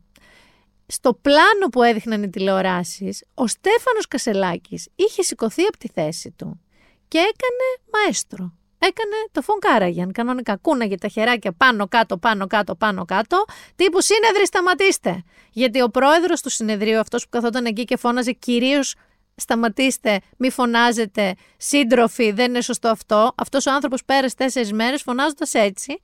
Speaker 1: στο πλάνο που έδειχναν οι τηλεοράσεις, ο Στέφανος Κασελάκης είχε σηκωθεί από τη θέση του και έκανε μαέστρο. Έκανε το φων Κάραγιαν. Κανονικά κούναγε τα χεράκια πάνω κάτω, πάνω κάτω, πάνω κάτω. Τύπου σύνεδροι, σταματήστε. Γιατί ο πρόεδρος του συνεδρίου, αυτός που καθόταν εκεί και φώναζε κυρίως σταματήστε, μη φωνάζετε, σύντροφοι, δεν είναι σωστό αυτό. Αυτός ο άνθρωπος πέρασε τέσσερις μέρες φωνάζοντας έτσι.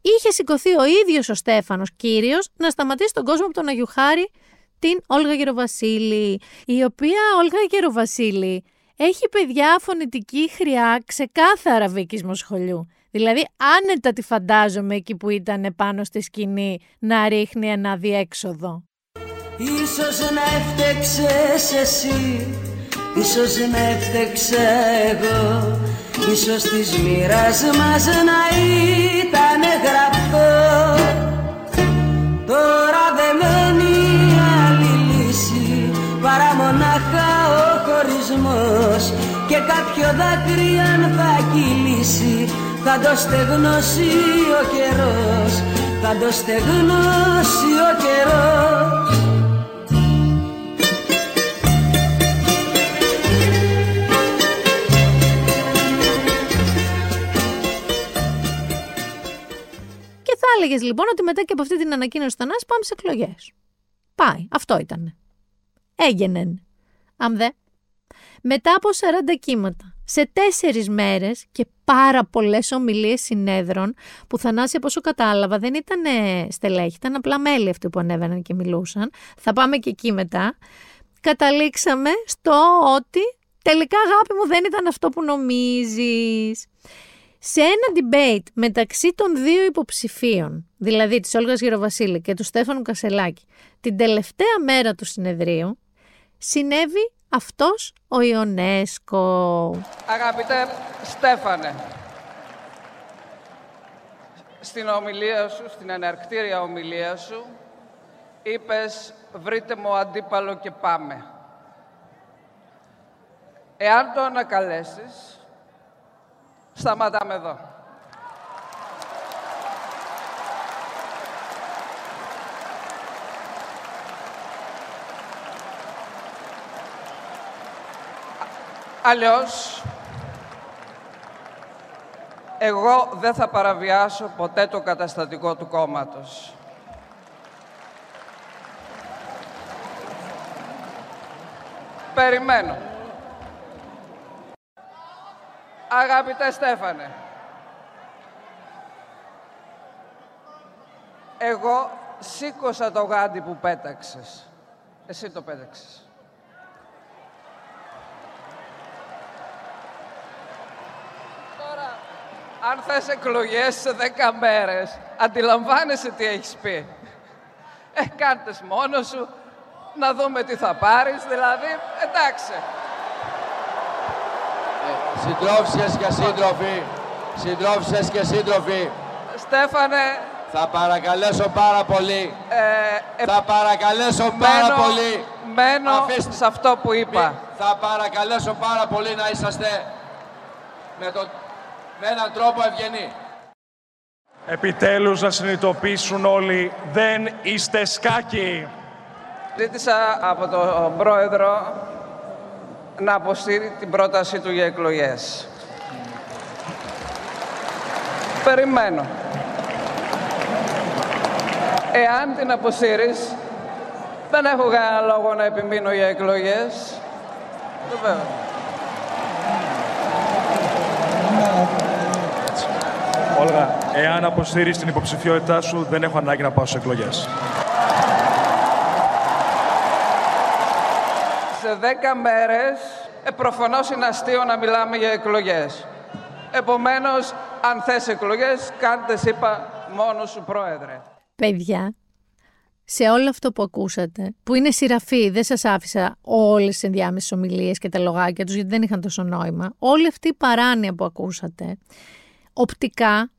Speaker 1: Είχε σηκωθεί ο ίδιος ο Στέφανος, κύριος, να σταματήσει τον κόσμο από τον Αγιουχάρη την Όλγα Γεροβασίλη. Η οποία Όλγα Γεροβασίλη έχει παιδιά φωνητική χρειά ξεκάθαρα βίκισμο σχολείου. Δηλαδή άνετα τη φαντάζομαι εκεί που ήταν πάνω στη σκηνή να ρίχνει ένα διέξοδο.
Speaker 7: Ίσως να έφτεξες εσύ Ίσως να έφτεξα εγώ Ίσως της μοίρας μας να ήταν γραφτό Τώρα δεν μένει άλλη λύση Παρά μονάχα ο χωρισμός. Και κάποιο δάκρυ αν θα κυλήσει Θα το στεγνώσει ο καιρός. Θα το στεγνώσει ο καιρός
Speaker 1: έλεγες λοιπόν ότι μετά και από αυτή την ανακοίνωση του Θανάση πάμε σε εκλογές. Πάει. Αυτό ήταν. Έγινεν. Αν δε. Μετά από 40 κύματα, σε τέσσερις μέρες και πάρα πολλές ομιλίες συνέδρων, που Θανάση από όσο κατάλαβα δεν ήταν στελέχη, ήταν απλά μέλη αυτοί που ανέβαιναν και μιλούσαν. Θα πάμε και εκεί μετά. Καταλήξαμε στο ότι τελικά αγάπη μου δεν ήταν αυτό που νομίζεις σε ένα debate μεταξύ των δύο υποψηφίων, δηλαδή της Όλγας Γεροβασίλη και του Στέφανου Κασελάκη, την τελευταία μέρα του συνεδρίου, συνέβη αυτός ο Ιονέσκο.
Speaker 14: Αγαπητέ Στέφανε, στην ομιλία σου, στην εναρκτήρια ομιλία σου, είπες «Βρείτε μου αντίπαλο και πάμε». Εάν το ανακαλέσεις, Σταματάμε εδώ. Αλλιώς, εγώ δεν θα παραβιάσω ποτέ το καταστατικό του κόμματος. Περιμένω. Αγαπητέ Στέφανε, εγώ σήκωσα το γάντι που πέταξες. Εσύ το πέταξες. Τώρα, αν θες εκλογές σε δέκα μέρες, αντιλαμβάνεσαι τι έχεις πει. Ε, κάντε μόνος σου, να δούμε τι θα πάρεις, δηλαδή, εντάξει.
Speaker 15: Συντρόφισσες και σύντροφοι, συντρόφισσες και σύντροφοι.
Speaker 14: Στέφανε.
Speaker 15: Θα παρακαλέσω πάρα πολύ.
Speaker 14: Ε,
Speaker 15: θα παρακαλέσω πάρα πολύ.
Speaker 14: Μένω σε αυτό που είπα.
Speaker 15: Θα παρακαλέσω πάρα πολύ να είσαστε με, το, με έναν τρόπο ευγενή.
Speaker 13: Επιτέλους να συνειδητοποιήσουν όλοι, δεν είστε σκάκι.
Speaker 14: Ζήτησα από τον πρόεδρο να αποσύρει την πρόταση του για εκλογές. Περιμένω. Εάν την αποσύρεις, δεν έχω κανένα λόγο να επιμείνω για εκλογές. Βέβαια.
Speaker 16: Όλγα, εάν αποσύρεις την υποψηφιότητά σου, δεν έχω ανάγκη να πάω σε εκλογές.
Speaker 14: Σε δέκα μέρες, ε, προφανώς είναι αστείο να μιλάμε για εκλογές. Επομένως, αν θες εκλογές, κάντε είπα μόνος σου πρόεδρε.
Speaker 1: Παιδιά, σε όλο αυτό που ακούσατε, που είναι σειραφή, δεν σας άφησα όλες τις ενδιάμεσες ομιλίες και τα λογάκια τους, γιατί δεν είχαν τόσο νόημα. Όλη αυτή η παράνοια που ακούσατε, οπτικά,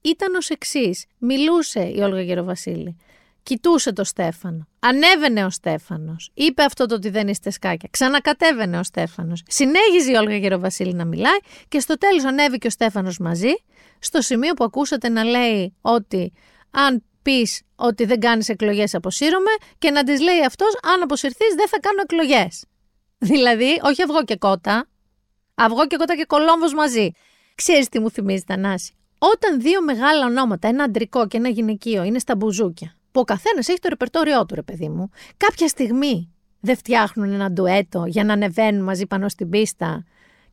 Speaker 1: ήταν ως εξής. Μιλούσε η Όλγα Γεροβασίλη. Κοιτούσε το Στέφανο. Ανέβαινε ο Στέφανος. Είπε αυτό το ότι δεν είστε σκάκια. Ξανακατέβαινε ο Στέφανος. Συνέχιζε η Όλγα Γεροβασίλη να μιλάει και στο τέλος ανέβηκε ο Στέφανος μαζί, στο σημείο που ακούσατε να λέει ότι αν πεις ότι δεν κάνεις εκλογές, αποσύρωμαι και να της λέει αυτός, αν αποσυρθείς, δεν θα κάνω εκλογές. Δηλαδή, όχι αυγό και κότα, αυγό και κότα και κολόμβος μαζί. Ξέρεις τι μου θυμίζει, Τανάση. Όταν δύο μεγάλα ονόματα, ένα αντρικό και ένα γυναικείο, είναι στα μπουζούκια, που ο καθένας έχει το ρεπερτόριό του, ρε παιδί μου, κάποια στιγμή δεν φτιάχνουν ένα ντουέτο για να ανεβαίνουν μαζί πάνω στην πίστα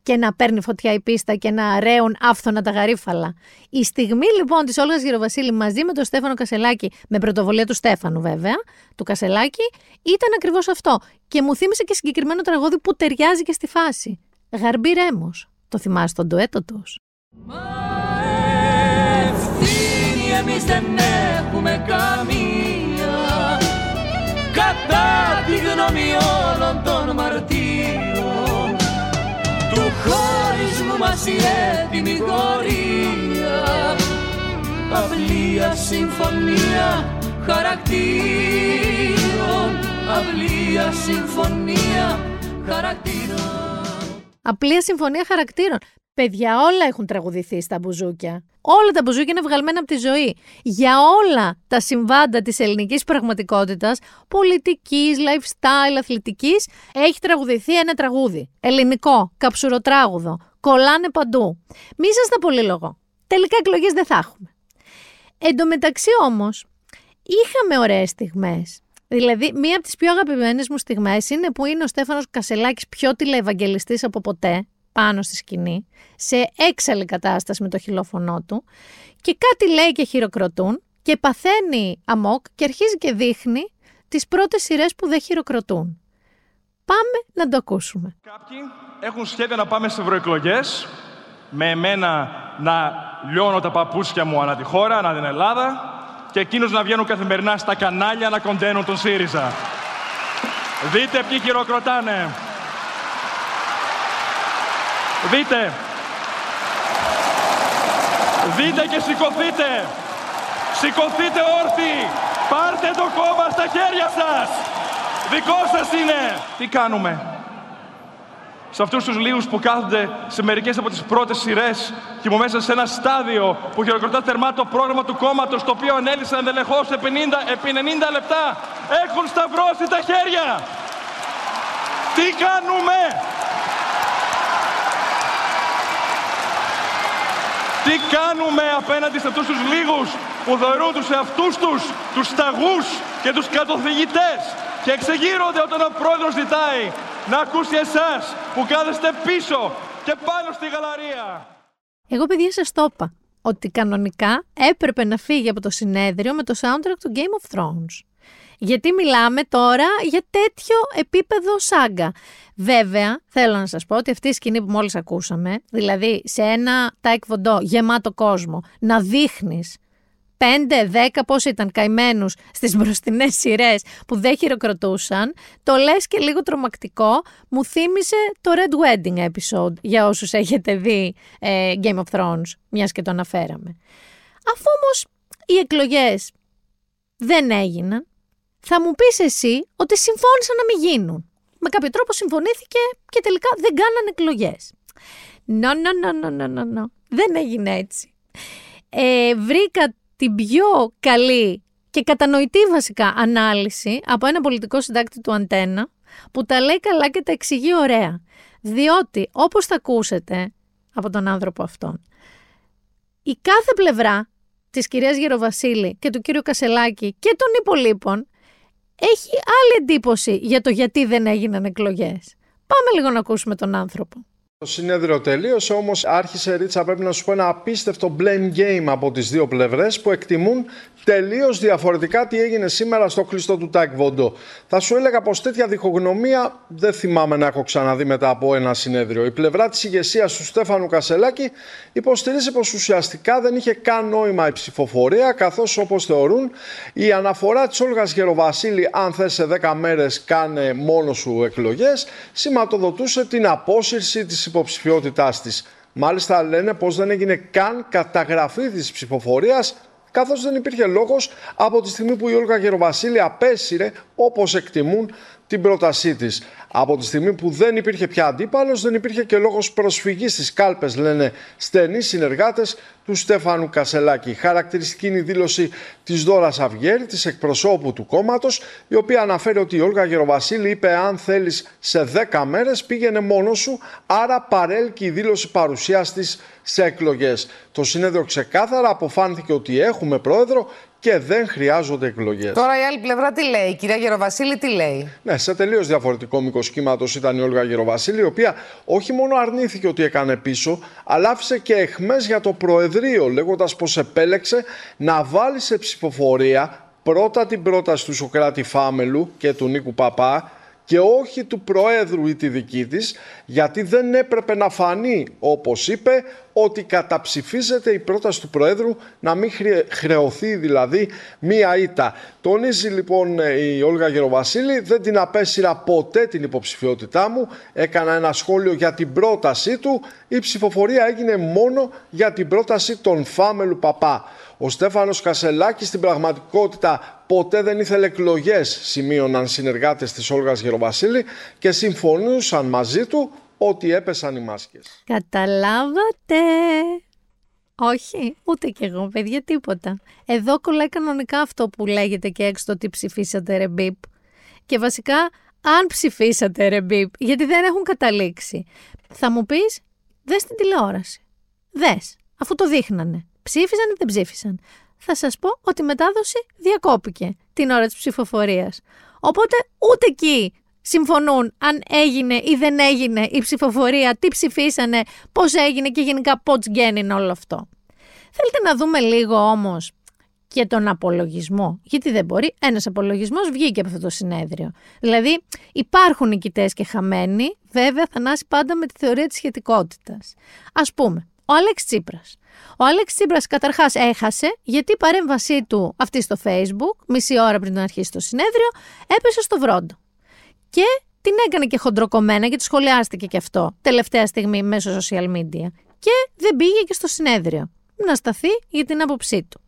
Speaker 1: και να παίρνει φωτιά η πίστα και να ρέουν άφθονα τα γαρίφαλα. Η στιγμή λοιπόν της Όλγας Γεροβασίλη μαζί με τον Στέφανο Κασελάκη, με πρωτοβολία του Στέφανου βέβαια, του Κασελάκη, ήταν ακριβώς αυτό. Και μου θύμισε και συγκεκριμένο τραγούδι που ταιριάζει και στη φάση. Γαρμπή Ρέμος. Το θυμάσαι τον ντουέτο τους;
Speaker 7: Ευθύνη εμείς δεν έχουμε η έτοιμη γορία Αυλία συμφωνία χαρακτήρων Αυλία συμφωνία χαρακτήρων
Speaker 1: Απλία συμφωνία χαρακτήρων. Παιδιά, όλα έχουν τραγουδηθεί στα μπουζούκια. Όλα τα μπουζούκια είναι βγαλμένα από τη ζωή. Για όλα τα συμβάντα της ελληνικής πραγματικότητας, πολιτικής, lifestyle, αθλητικής, έχει τραγουδηθεί ένα τραγούδι. Ελληνικό, καψουροτράγουδο. Κολλάνε παντού. Μη σας τα πολύλογο. Τελικά εκλογές δεν θα έχουμε. Εν τω μεταξύ όμως, είχαμε ωραίες στιγμές. Δηλαδή, μία από τις πιο αγαπημένες μου στιγμές είναι που είναι ο Στέφανος Κασελάκης πιο τηλεευαγγελιστής από ποτέ πάνω στη σκηνή, σε έξαλλη κατάσταση με το χιλόφωνό του και κάτι λέει και χειροκροτούν και παθαίνει αμόκ και αρχίζει και δείχνει τις πρώτες σειρές που δεν χειροκροτούν. Πάμε να το ακούσουμε.
Speaker 16: Κάποιοι έχουν σχέδιο να πάμε σε ευρωεκλογές με εμένα να λιώνω τα παπούτσια μου ανά τη χώρα, ανά την Ελλάδα και εκείνους να βγαίνουν καθημερινά στα κανάλια να κοντένουν τον ΣΥΡΙΖΑ. Δείτε ποιοι χειροκροτάνε. Δείτε. Δείτε και σηκωθείτε. Σηκωθείτε όρθιοι. Πάρτε το κόμμα στα χέρια σας. Δικό σας είναι. Τι κάνουμε; Σε αυτούς τους λίγους που κάθονται σε μερικές από τις πρώτες σειρές και που μέσα σε ένα στάδιο που χειροκροτά θερμά το πρόγραμμα του κόμματος το οποίο ανέλησαν ενδελεχώς επί 90, επί 90 λεπτά έχουν σταυρώσει τα χέρια. Τι κάνουμε; Τι κάνουμε απέναντι σε αυτούς τους λίγους που θεωρούν τους εαυτούς τους, τους σταγούς και τους κατοθυγητές και εξεγείρονται όταν ο πρόεδρος ζητάει να ακούσει εσάς που κάθεστε πίσω και πάνω στη γαλαρία.
Speaker 1: Εγώ παιδιά σας το είπα ότι κανονικά έπρεπε να φύγει από το συνέδριο με το soundtrack του Game of Thrones. Γιατί μιλάμε τώρα για τέτοιο επίπεδο σάγκα. Βέβαια, θέλω να σας πω ότι αυτή η σκηνή που μόλις ακούσαμε, δηλαδή σε ένα τάικ γεμάτο κόσμο, να δείχνεις πέντε, δέκα, πώς ήταν καημένους στις μπροστινές σειρές που δεν χειροκροτούσαν, το λες και λίγο τρομακτικό, μου θύμισε το Red Wedding episode για όσους έχετε δει ε, Game of Thrones, μιας και το αναφέραμε. Αφού όμως οι εκλογές δεν έγιναν, θα μου πεις εσύ ότι συμφώνησαν να μην γίνουν. Με κάποιο τρόπο συμφωνήθηκε και τελικά δεν κάνανε εκλογές. No, no, no, no, no, no, Δεν έγινε έτσι. Ε, βρήκα την πιο καλή και κατανοητή βασικά ανάλυση από ένα πολιτικό συντάκτη του Αντένα που τα λέει καλά και τα εξηγεί ωραία. Διότι, όπως θα ακούσετε από τον άνθρωπο αυτόν, η κάθε πλευρά της κυρίας Γεροβασίλη και του κύριου Κασελάκη και των υπολείπων έχει άλλη εντύπωση για το γιατί δεν έγιναν εκλογές. Πάμε λίγο να ακούσουμε τον άνθρωπο.
Speaker 17: Το συνέδριο τελείωσε, όμως άρχισε ρίτσα, πρέπει να σου πω, ένα απίστευτο blame game από τις δύο πλευρές που εκτιμούν τελείως διαφορετικά τι έγινε σήμερα στο κλειστό του Τάκ Βόντο. Θα σου έλεγα πως τέτοια διχογνωμία δεν θυμάμαι να έχω ξαναδεί μετά από ένα συνέδριο. Η πλευρά της ηγεσίας του Στέφανου Κασελάκη υποστηρίζει πως ουσιαστικά δεν είχε καν νόημα η ψηφοφορία, καθώς όπως θεωρούν η αναφορά της Όλγας Γεροβασίλη, αν θες σε 10 μέρες κάνε μόνο σου εκλογές, σηματοδοτούσε την απόσυρση της υποψηφιότητάς της. Μάλιστα λένε πως δεν έγινε καν καταγραφή της ψηφοφορίας καθώς δεν υπήρχε λόγος από τη στιγμή που η Όλγα Γεροβασίλη απέσυρε όπως εκτιμούν την πρότασή της. Από τη στιγμή που δεν υπήρχε πια αντίπαλος, δεν υπήρχε και λόγος προσφυγής στις κάλπες, λένε στενοί συνεργάτες του Στέφανου Κασελάκη. Χαρακτηριστική είναι η δήλωση της Δόρας Αυγέρη, της εκπροσώπου του κόμματος, η οποία αναφέρει ότι η Όλγα Γεροβασίλη είπε αν θέλεις σε 10 μέρες πήγαινε μόνος σου, άρα παρέλκει η δήλωση παρουσίας της σε εκλογές. Το συνέδριο ξεκάθαρα αποφάνθηκε ότι έχουμε πρόεδρο και δεν χρειάζονται εκλογές.
Speaker 11: Τώρα η άλλη πλευρά τι λέει, η κυρία Γεροβασίλη τι λέει;
Speaker 17: Ναι, σε τελείως διαφορετικό μήκος κύματο ήταν η Όλγα Γεροβασίλη, η οποία όχι μόνο αρνήθηκε ότι έκανε πίσω, αλλά άφησε και εχμές για το Προεδρείο, λέγοντας πως επέλεξε να βάλει σε ψηφοφορία πρώτα την πρόταση του Σοκράτη Φάμελου και του Νίκου Παπά και όχι του Προέδρου ή τη δική της, γιατί δεν έπρεπε να φανεί, όπως είπε, ότι καταψηφίζεται η πρόταση του Προέδρου να μην χρεωθεί δηλαδή μία ήττα. Τονίζει λοιπόν ε, η Όλγα Γεροβασίλη, δεν την απέσυρα ποτέ την υποψηφιότητά μου, έκανα ένα σχόλιο για την πρότασή του, η ψηφοφορία έγινε μόνο για την πρόταση των Φάμελου Παπά. Ο Στέφανος Κασελάκης στην πραγματικότητα ποτέ δεν ήθελε εκλογές, σημείωναν συνεργάτες της Όλγας Γεροβασίλη και συμφωνούσαν μαζί του ότι έπεσαν οι μάσκες.
Speaker 1: Καταλάβατε. Όχι, ούτε κι εγώ, παιδιά, τίποτα. Εδώ κολλάει κανονικά αυτό που λέγεται και έξω το ότι ψηφίσατε ρε μπιπ. Και βασικά, αν ψηφίσατε ρε μπιπ, γιατί δεν έχουν καταλήξει. Θα μου πεις, δες την τηλεόραση. Δες, αφού το δείχνανε. Ψήφισαν ή δεν ψήφισαν. Θα σας πω ότι η μετάδοση διακόπηκε την ώρα της ψηφοφορίας. Οπότε ούτε εκεί συμφωνούν αν έγινε ή δεν έγινε η ψηφοφορία, τι ψηφίσανε, πώς έγινε και γενικά πώς γίνει όλο αυτό. Θέλετε να δούμε λίγο όμως και τον απολογισμό. Γιατί δεν μπορεί. Ένας απολογισμός βγήκε από αυτό το συνέδριο. Δηλαδή, υπάρχουν νικητές και χαμένοι, βέβαια, θα νάσει πάντα με τη θεωρία της σχετικότητας. Α πούμε, ο Άλεξ Τσίπρας. Ο Άλεξ Τσίπρας καταρχάς έχασε γιατί η παρέμβασή του αυτή στο facebook, μισή ώρα πριν να αρχίσει το συνέδριο, έπεσε στο βρόντο. Και την έκανε και χοντροκομμένα γιατί σχολιάστηκε και αυτό τελευταία στιγμή μέσω social media. Και δεν πήγε και στο συνέδριο να σταθεί για την άποψή του.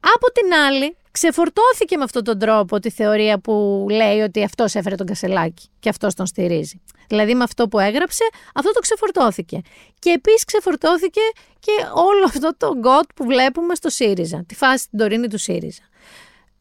Speaker 1: Από την άλλη, ξεφορτώθηκε με αυτόν τον τρόπο τη θεωρία που λέει ότι αυτός έφερε τον Κασελάκη και αυτός τον στηρίζει. Δηλαδή με αυτό που έγραψε, αυτό το ξεφορτώθηκε. Και επίσης ξεφορτώθηκε και όλο αυτό το γκοτ που βλέπουμε στο ΣΥΡΙΖΑ, τη φάση την τωρινή του ΣΥΡΙΖΑ.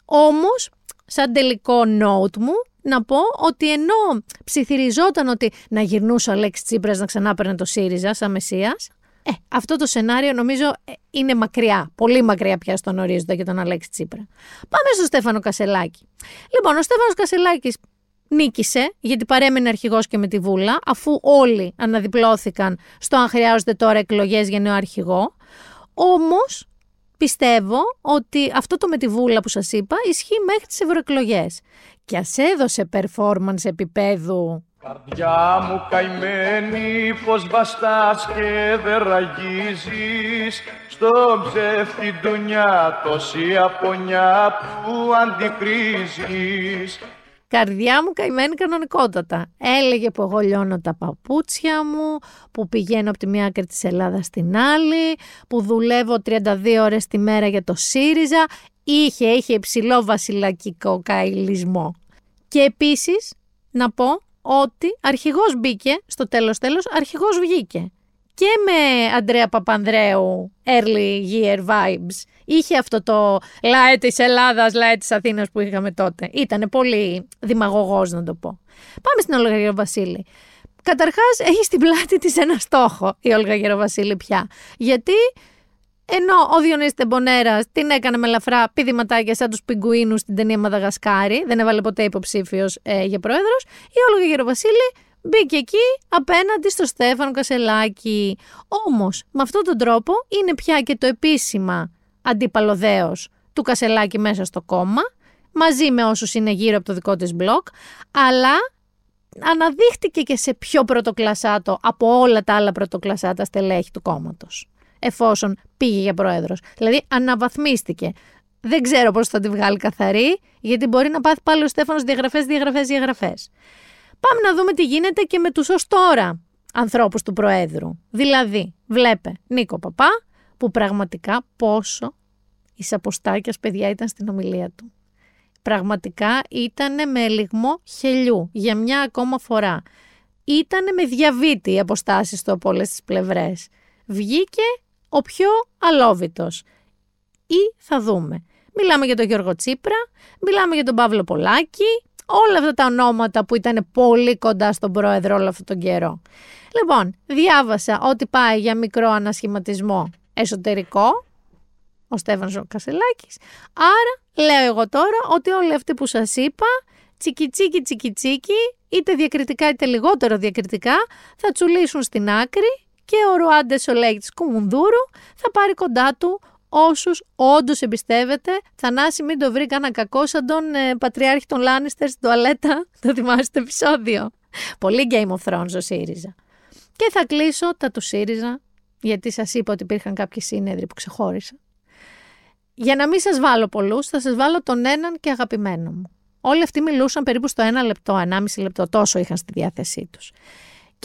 Speaker 1: Όμως, σαν τελικό note μου, να πω ότι ενώ ψιθυριζόταν ότι να γυρνούσε ο Αλέξης Τσίπρας να ξανά παίρνει το ΣΥΡΙΖΑ σαν Μεσσίας, ε, αυτό το σενάριο νομίζω ε, είναι μακριά, πολύ μακριά πια στον ορίζοντα για τον Αλέξη Τσίπρα. Πάμε στο Στέφανο Κασελάκη. Λοιπόν, ο Στέφανος Κασελάκης νίκησε, γιατί παρέμεινε αρχηγός και με τη Βούλα, αφού όλοι αναδιπλώθηκαν στο αν χρειάζονται τώρα εκλογές για νέο αρχηγό. Όμως, πιστεύω ότι αυτό το με τη Βούλα που σας είπα ισχύει μέχρι τις ευρωεκλογές. Και ας έδωσε performance επίπεδου
Speaker 16: Καρδιά μου καημένη πως βαστάς και δεν ραγίζεις Στο ψεύτη ντουνιά τόση απονιά που αντικρίζεις
Speaker 1: Καρδιά μου καημένη κανονικότατα. Έλεγε που εγώ λιώνω τα παπούτσια μου, που πηγαίνω από τη μία άκρη της Ελλάδας στην άλλη, που δουλεύω 32 ώρες τη μέρα για το ΣΥΡΙΖΑ. Είχε, είχε υψηλό βασιλακικό καηλισμό. Και επίσης, να πω ότι αρχηγός μπήκε, στο τέλος τέλος αρχηγός βγήκε. και με Αντρέα Παπανδρέου early year vibes. Είχε αυτό το λαέ της Ελλάδας, λαέ της Αθήνας που είχαμε τότε. Ήταν πολύ δημαγωγός, να το πω. Πάμε στην Όλγα Γεροβασίλη. Καταρχάς, έχει στην πλάτη της ένα στόχο η Όλγα Γεροβασίλη πια. Γιατί ενώ ο Διονύσης Τεμπονέρας την έκανε με ελαφρά πηδηματάκια σαν τους πιγκουίνους στην ταινία Μαδαγασκάρη, δεν έβαλε ποτέ υποψήφιος ε, για πρόεδρος, η Όλγα Γεροβασίλη μπήκε εκεί απέναντι στο Στέφανο Κασελάκη. Όμως, με αυτόν τον τρόπο είναι πια και το επίσημα αντίπαλο δέος του Κασελάκη μέσα στο κόμμα, μαζί με όσους είναι γύρω από το δικό της μπλοκ, αλλά αναδείχτηκε και σε πιο πρωτοκλασάτο από όλα τα άλλα πρωτοκλασάτα στελέχη του κόμματος εφόσον πήγε για πρόεδρος. Δηλαδή αναβαθμίστηκε. Δεν ξέρω πώς θα τη βγάλει καθαρή, γιατί μπορεί να πάθει πάλι ο Στέφανος διαγραφές, διαγραφές, διαγραφές. Πάμε να δούμε τι γίνεται και με τους ως τώρα ανθρώπους του Προέδρου. Δηλαδή, βλέπε Νίκο Παπά, που πραγματικά πόσο η αποστάκιας παιδιά ήταν στην ομιλία του. Πραγματικά ήταν με ελιγμό χελιού για μια ακόμα φορά. Ήταν με διαβήτη οι αποστάσεις του από όλες τις πλευρές. Βγήκε ο πιο αλόβητος. Ή θα δούμε. Μιλάμε για τον Γιώργο Τσίπρα, μιλάμε για τον Παύλο Πολάκη, όλα αυτά τα ονόματα που ήταν πολύ κοντά στον πρόεδρο όλο αυτόν τον καιρό. Λοιπόν, διάβασα ότι πάει για μικρό ανασχηματισμό εσωτερικό, ο Στέφανος Κασελάκης. Άρα λέω εγώ τώρα ότι όλοι αυτοί που σας είπα, τσικιτσίκι τσικιτσίκι, είτε διακριτικά είτε λιγότερο διακριτικά, θα τσουλήσουν στην άκρη και ο Ρουάντε Σολέγη της Κουμουνδούρου θα πάρει κοντά του όσους όντως εμπιστεύεται. Θανάση μην το βρει κανένα κακό σαν τον ε, πατριάρχη των Λάνιστερς στην τουαλέτα. Το θυμάστε το επεισόδιο. Πολύ Game of Thrones ο ΣΥΡΙΖΑ. Και θα κλείσω τα του ΣΥΡΙΖΑ, γιατί σας είπα ότι υπήρχαν κάποιοι σύνεδροι που ξεχώρισα. Για να μην σας βάλω πολλούς, θα σας βάλω τον έναν και αγαπημένο μου. Όλοι αυτοί μιλούσαν περίπου στο ένα λεπτό, ενάμιση λεπτό, τόσο είχαν στη διάθεσή τους.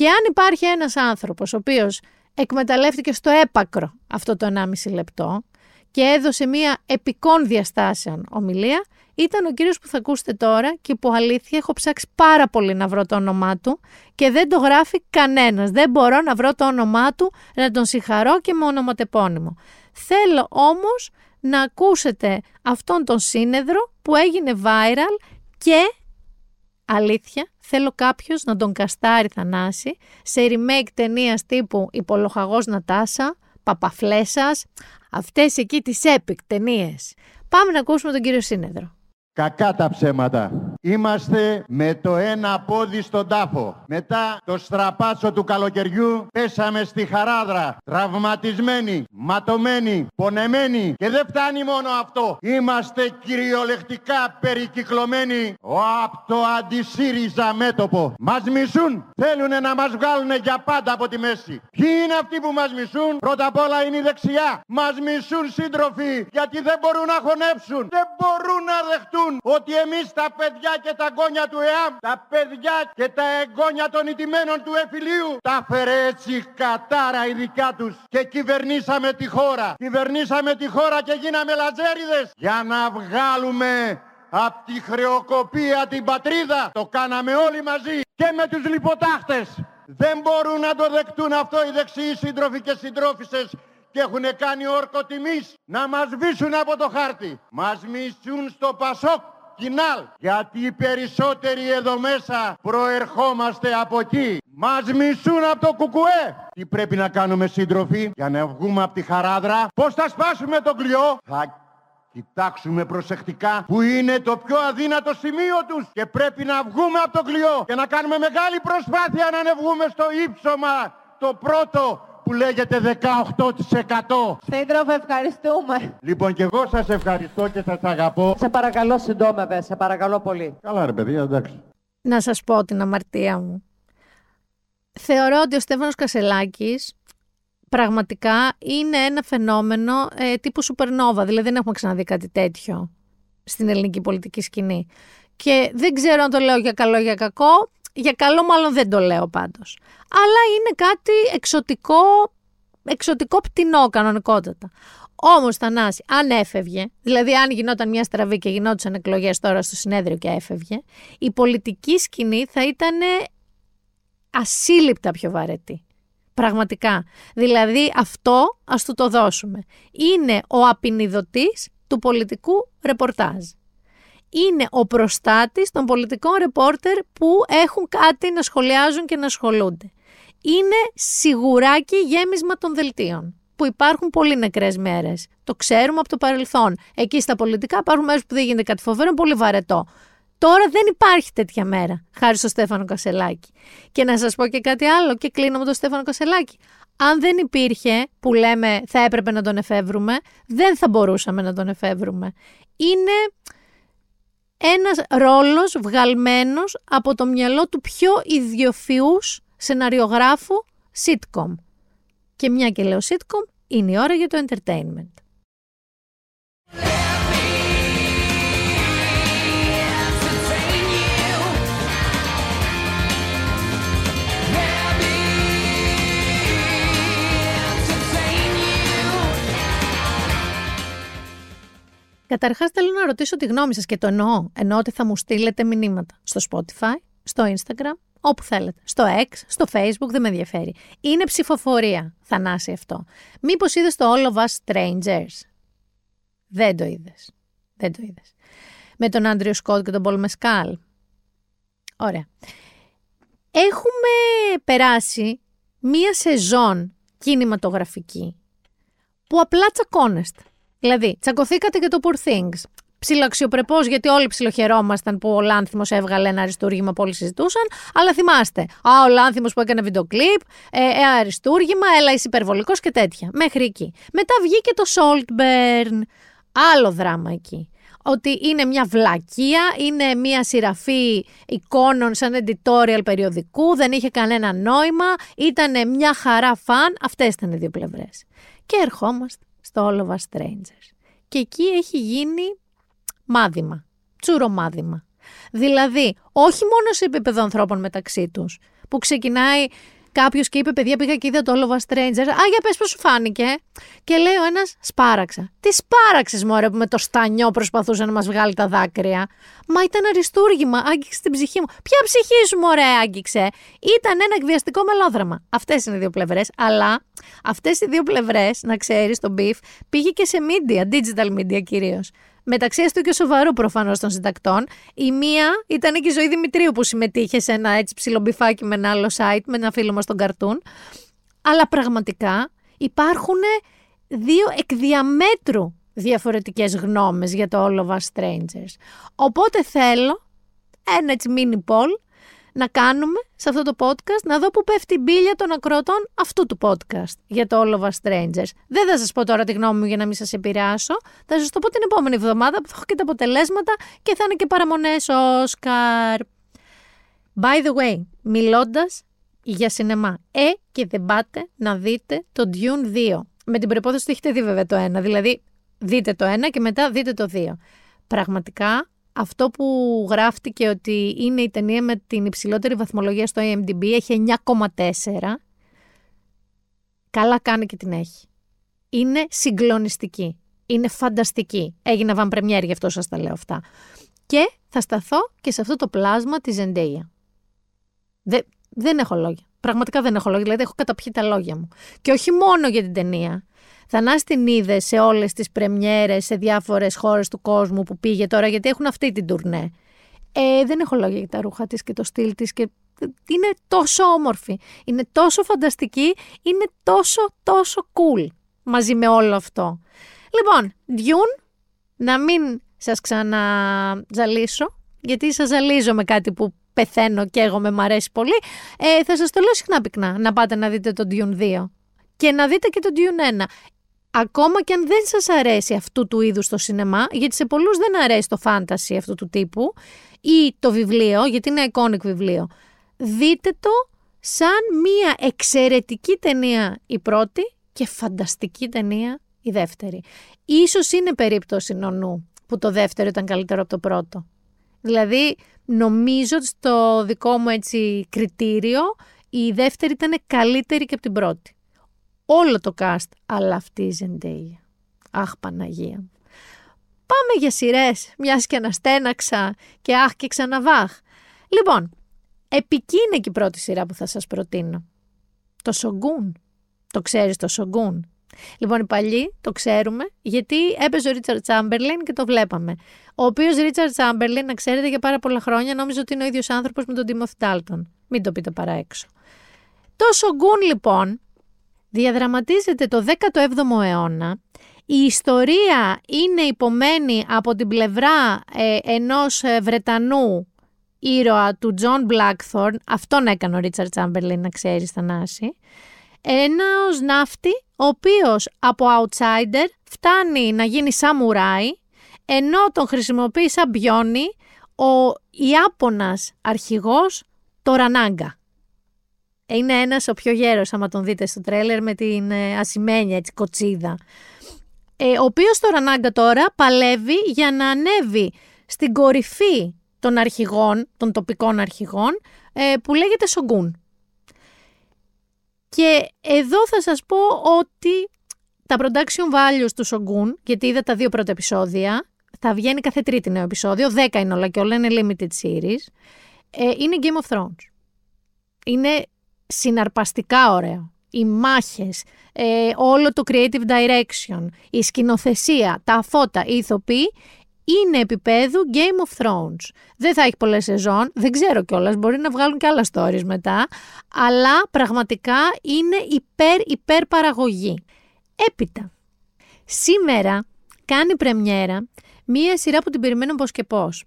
Speaker 1: Και αν υπάρχει ένας άνθρωπος ο οποίος εκμεταλλεύτηκε στο έπακρο αυτό το 1,5 λεπτό και έδωσε μία επικών διαστάσεων ομιλία, ήταν ο κύριος που θα ακούσετε τώρα και που αλήθεια έχω ψάξει πάρα πολύ να βρω το όνομά του και δεν το γράφει κανένας. Δεν μπορώ να βρω το όνομά του, να τον συγχαρώ και με ονοματεπώνυμο. Θέλω όμως να ακούσετε αυτόν τον σύνεδρο που έγινε viral και αλήθεια θέλω κάποιος να τον καστάρει Θανάση σε remake ταινίας τύπου Υπολοχαγός Νατάσα, Παπαφλέσας, αυτές εκεί τις epic ταινίες. Πάμε να ακούσουμε τον κύριο Σύνεδρο.
Speaker 18: Κακά τα ψέματα. Είμαστε με το ένα πόδι στον τάφο. Μετά το στραπάτσο του καλοκαιριού πέσαμε στη χαράδρα. Τραυματισμένοι, ματωμένοι, πονεμένοι. Και δεν φτάνει μόνο αυτό. Είμαστε κυριολεκτικά περικυκλωμένοι από το αντισύριζα μέτωπο. Μας μισούν. Θέλουν να μας βγάλουν για πάντα από τη μέση. Ποιοι είναι αυτοί που μας μισούν; Πρώτα απ' όλα είναι η δεξιά. Μας μισούν σύντροφοι γιατί δεν μπορούν να χωνέψουν. Δεν μπορούν να δεχτούν ότι εμείς τα παιδιά και τα εγγόνια του ΕΑΜ, τα παιδιά και τα εγγόνια των ιτημένων του εφηλίου, τα φέρε έτσι κατάρα ειδικά τους και κυβερνήσαμε τη χώρα. Κυβερνήσαμε τη χώρα και γίναμε λατζέριδες για να βγάλουμε από τη χρεοκοπία την πατρίδα. Το κάναμε όλοι μαζί και με τους λιποτάχτες. Δεν μπορούν να το δεκτούν αυτό οι δεξιοί σύντροφοι και συντρόφισσες και έχουν κάνει όρκο τιμής να μας βήσουν από το χάρτη. Μας μισούν στο Πασόκ Κινάλ, γιατί οι περισσότεροι εδώ μέσα προερχόμαστε από εκεί. Μας μισούν από το κουκουέ. Τι πρέπει να κάνουμε σύντροφοι για να βγούμε από τη χαράδρα; Πώς θα σπάσουμε το κλειό. Θα Κοιτάξουμε προσεκτικά που είναι το πιο αδύνατο σημείο τους και πρέπει να βγούμε από το κλειό και να κάνουμε μεγάλη προσπάθεια να ανεβγούμε στο ύψωμα το πρώτο που λέγεται 18%.
Speaker 19: Σύντροφε, ευχαριστούμε.
Speaker 18: Λοιπόν, και εγώ σας ευχαριστώ και σας αγαπώ.
Speaker 19: Σε παρακαλώ, συντόμευε, σε παρακαλώ πολύ.
Speaker 18: Καλά, ρε παιδιά, εντάξει.
Speaker 1: Να σας πω την αμαρτία μου. Θεωρώ ότι ο Στέφανος Κασελάκης πραγματικά είναι ένα φαινόμενο ε, τύπου σουπερνόβα. Δηλαδή δεν έχουμε ξαναδεί κάτι τέτοιο στην ελληνική πολιτική σκηνή. Και δεν ξέρω αν το λέω για καλό ή για κακό. Για καλό μάλλον δεν το λέω πάντως. Αλλά είναι κάτι εξωτικό, εξωτικό πτηνό κανονικότατα. Όμως, Θανάση, αν έφευγε, δηλαδή αν γινόταν μια στραβή και γινόντουσαν εκλογές τώρα στο συνέδριο και έφευγε, η πολιτική σκηνή θα ήταν ασύλληπτα πιο βαρετή. Πραγματικά. Δηλαδή αυτό ας του το δώσουμε. Είναι ο απεινιδωτής του πολιτικού ρεπορτάζ. Είναι ο προστάτης των πολιτικών ρεπόρτερ που έχουν κάτι να σχολιάζουν και να ασχολούνται. Είναι σιγουράκι γέμισμα των δελτίων που υπάρχουν πολύ νεκρές μέρες. Το ξέρουμε από το παρελθόν. Εκεί στα πολιτικά υπάρχουν μέρες που δεν γίνεται κάτι φοβερό, πολύ βαρετό. Τώρα δεν υπάρχει τέτοια μέρα, χάρη στο Στέφανο Κασελάκη. Και να σας πω και κάτι άλλο και κλείνω με τον Στέφανο Κασελάκη. Αν δεν υπήρχε, που λέμε θα έπρεπε να τον εφεύρουμε, δεν θα μπορούσαμε να τον εφεύρουμε. Είναι ένας ρόλος βγαλμένος από το μυαλό του πιο ιδιοφιούς σεναριογράφου sitcom. Και μια και λέω sitcom, είναι η ώρα για το entertainment. Καταρχάς, θέλω να ρωτήσω τη γνώμη σας και το εννοώ. Εννοώ ότι θα μου στείλετε μηνύματα στο Spotify, στο Instagram, όπου θέλετε. Στο X, στο Facebook, δεν με ενδιαφέρει. Είναι ψηφοφορία, Θανάση αυτό. Μήπως είδες το All of Us Strangers; Δεν το είδες. Δεν το είδες. Με τον Άντριο Σκότ και τον Πολ Μεσκάλ. Ωραία. Έχουμε περάσει μία σεζόν κινηματογραφική που απλά τσακώνεστε. Δηλαδή, τσακωθήκατε για το Poor Things. Ψιλοαξιοπρεπώς, γιατί όλοι ψιλοχαιρόμασταν που ο Λάνθιμος έβγαλε ένα αριστούργημα που όλοι συζητούσαν. Αλλά θυμάστε, Α, ο Λάνθιμος που έκανε βιντεοκλίπ, ε, ε, αριστούργημα, έλα είσαι υπερβολικός και τέτοια. Μέχρι εκεί. Μετά βγήκε το Saltburn. Άλλο δράμα εκεί. Ότι είναι μια βλακεία, είναι μια σειραφή εικόνων σαν editorial περιοδικού, δεν είχε κανένα νόημα, ήταν μια χαρά φαν. Αυτές ήταν οι δύο πλευρές. Και ερχόμαστε στο All of Us Strangers. Και εκεί έχει γίνει μάδημα, τσούρο μάδημα. Δηλαδή, όχι μόνο σε επίπεδο ανθρώπων μεταξύ τους, που ξεκινάει κάποιος και είπε: Παιδιά, πήγα και είδα το All of Us Strangers. Α, για πες, πώς σου φάνηκε; Και λέει ο ένας: Σπάραξα. Τι σπάραξες, Μωρέ, που με το στανιό προσπαθούσε να μας βγάλει τα δάκρυα. Μα ήταν αριστούργημα, άγγιξε την ψυχή μου. Ποια ψυχή σου, Μωρέ, άγγιξε; Ήταν ένα εκβιαστικό μελόδραμα. Αυτές είναι οι δύο πλευρές. Αλλά αυτές οι δύο πλευρές, να ξέρεις, το beef πήγε και σε media, digital media κυρίως μεταξύ αστού και σοβαρού προφανώς των συντακτών. Η μία ήταν και η Ζωή Δημητρίου που συμμετείχε σε ένα έτσι ψιλομπιφάκι με ένα άλλο site, με ένα φίλο μας τον Καρτούν. Αλλά πραγματικά υπάρχουν δύο εκ διαμέτρου διαφορετικές γνώμες για το All of Us Strangers. Οπότε θέλω ένα έτσι mini poll να κάνουμε σε αυτό το podcast, να δω που πέφτει η μπίλια των ακροτών αυτού του podcast για το All of Us Strangers. Δεν θα σας πω τώρα τη γνώμη μου για να μην σας επηρεάσω. Θα σας το πω την επόμενη εβδομάδα που θα έχω και τα αποτελέσματα και θα είναι και παραμονές Όσκαρ. By the way, μιλώντας για σινεμά, ε και δεν πάτε να δείτε το Dune 2. Με την προπόθεση ότι έχετε δει βέβαια το ένα, δηλαδή δείτε το ένα και μετά δείτε το 2. Πραγματικά αυτό που γράφτηκε ότι είναι η ταινία με την υψηλότερη βαθμολογία στο IMDb έχει 9,4. Καλά κάνει και την έχει. Είναι συγκλονιστική. Είναι φανταστική. Έγινε βαν πρεμιέρ, γι' αυτό σας τα λέω αυτά. Και θα σταθώ και σε αυτό το πλάσμα της Ζεντέια. δεν έχω λόγια. Πραγματικά δεν έχω λόγια, δηλαδή έχω καταπιεί τα λόγια μου. Και όχι μόνο για την ταινία, Θανάς την είδε σε όλες τις πρεμιέρες σε διάφορες χώρες του κόσμου που πήγε τώρα γιατί έχουν αυτή την τουρνέ. Ε, δεν έχω λόγια για τα ρούχα της και το στυλ της και είναι τόσο όμορφη, είναι τόσο φανταστική, είναι τόσο τόσο cool μαζί με όλο αυτό. Λοιπόν, Dune, να μην σας ξαναζαλίσω, γιατί σας ζαλίζω με κάτι που πεθαίνω και εγώ με μ' αρέσει πολύ, ε, θα σας το λέω συχνά πυκνά να πάτε να δείτε το Dune 2 και να δείτε και το Dune 1 ακόμα και αν δεν σας αρέσει αυτού του είδους το σινεμά, γιατί σε πολλούς δεν αρέσει το φάνταση αυτού του τύπου ή το βιβλίο, γιατί είναι iconic βιβλίο, δείτε το σαν μία εξαιρετική ταινία η πρώτη και φανταστική ταινία η δεύτερη. Ίσως είναι περίπτωση νονού που το δεύτερο ήταν καλύτερο από το πρώτο. Δηλαδή, νομίζω ότι στο δικό μου έτσι κριτήριο η δεύτερη ήταν καλύτερη και από την πρώτη όλο το cast, αλλά αυτή η Ζεντέια. Αχ, Παναγία Πάμε για σειρές, μιας και αναστέναξα και αχ και ξαναβάχ. Λοιπόν, επική είναι και η πρώτη σειρά που θα σας προτείνω. Το Σογκούν. Το ξέρεις το Σογκούν. Λοιπόν, οι παλιοί το ξέρουμε γιατί έπαιζε ο Ρίτσαρτ Τσάμπερλιν και το βλέπαμε. Ο οποίος Ρίτσαρτ Τσάμπερλιν, να ξέρετε, για πάρα πολλά χρόνια νόμιζε ότι είναι ο ίδιος άνθρωπος με τον Τίμοθι Ντάλτον. Μην το πείτε παραέξω. Το Σογκούν, λοιπόν, διαδραματίζεται το 17ο αιώνα. Η ιστορία είναι ειπωμένη από την πλευρά ε, ενός ε, Βρετανού ήρωα του Τζον Blackthorne, αυτόν έκανε ο Ρίτσαρτ Τσάμπερλιν να ξέρεις Θανάση, ένας ναύτης ο οποίος από outsider φτάνει να γίνει σαμουράι, ενώ τον χρησιμοποιεί σαν πιόνι ο Ιάπωνας αρχηγός το Ρανάγκα. Είναι ένας ο πιο γέρος, άμα τον δείτε στο τρέλερ, με την ε, ασημένια έτσι, κοτσίδα. Ε, ο οποίος το Ρανάγκα τώρα παλεύει για να ανέβει στην κορυφή των αρχηγών, των τοπικών αρχηγών, ε, που λέγεται Σογκούν. Και εδώ θα σας πω ότι τα production values του Shogun, γιατί είδα τα δύο πρώτα επεισόδια, θα βγαίνει κάθε τρίτη νέο επεισόδιο, 10 είναι όλα και όλα, είναι limited series, ε, είναι Game of Thrones. Είναι συναρπαστικά ωραίο. Οι μάχες, ε, όλο το creative direction, η σκηνοθεσία, τα φώτα, οι ηθοποιοί είναι επίπεδου Game of Thrones. Δεν θα έχει πολλές σεζόν, δεν ξέρω κιόλας, μπορεί να βγάλουν και άλλα stories μετά, αλλά πραγματικά είναι υπέρ υπέρ παραγωγή. Έπειτα, σήμερα κάνει πρεμιέρα μία σειρά που την περιμένω πώς και πώς.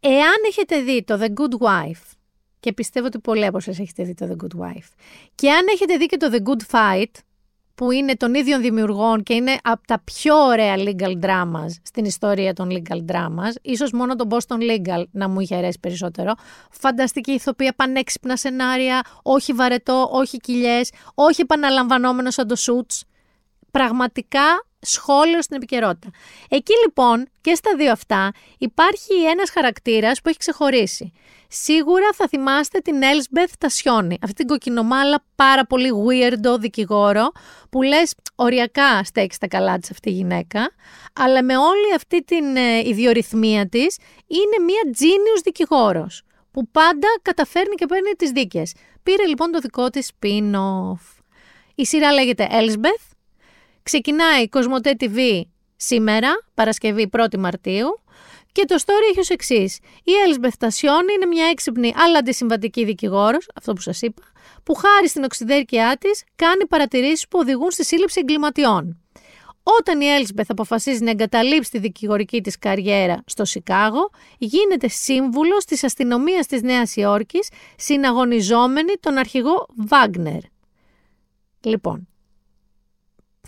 Speaker 1: Εάν έχετε δει το The Good Wife, και πιστεύω ότι πολλοί από εσάς έχετε δει το The Good Wife, και αν έχετε δει και το The Good Fight, που είναι των ίδιων δημιουργών και είναι από τα πιο ωραία legal dramas στην ιστορία των legal dramas. Ίσως μόνο το Boston Legal να μου είχε αρέσει περισσότερο. Φανταστική ηθοποιία, πανέξυπνα σενάρια, όχι βαρετό, όχι κοιλιές, όχι επαναλαμβανόμενος σαν το Suits. Πραγματικά σχόλιο στην επικαιρότητα. Εκεί λοιπόν και στα δύο αυτά υπάρχει ένας χαρακτήρας που έχει ξεχωρίσει. Σίγουρα θα θυμάστε την Elsbeth Τασιόνι, αυτή την κοκκινομάλα πάρα πολύ weirdo δικηγόρο που λες οριακά στέκεις στα καλά της αυτή η γυναίκα, αλλά με όλη αυτή την ε, ιδιορυθμία της είναι μια genius δικηγόρος που πάντα καταφέρνει και παίρνει τις δίκες. Πήρε λοιπόν το δικό της spin-off. Η σειρά λέγεται Elsbeth, ξεκινάει Κοσμοτέ TV σήμερα, Παρασκευή 1η Μαρτίου, και το story έχει ως εξής. Η Έλσμπεθ Τασιόνι είναι μια έξυπνη αλλά αντισυμβατική δικηγόρος, αυτό που σας είπα, που χάρη στην οξυδέρκειά της κάνει παρατηρήσεις που οδηγούν στη σύλληψη εγκληματιών. Όταν η Έλσμπεθ αποφασίζει να εγκαταλείψει τη δικηγορική της καριέρα στο Σικάγο, γίνεται σύμβουλος της αστυνομίας της Νέας Υόρκης, συναγωνιζόμενη τον αρχηγό Βάγνερ. Λοιπόν,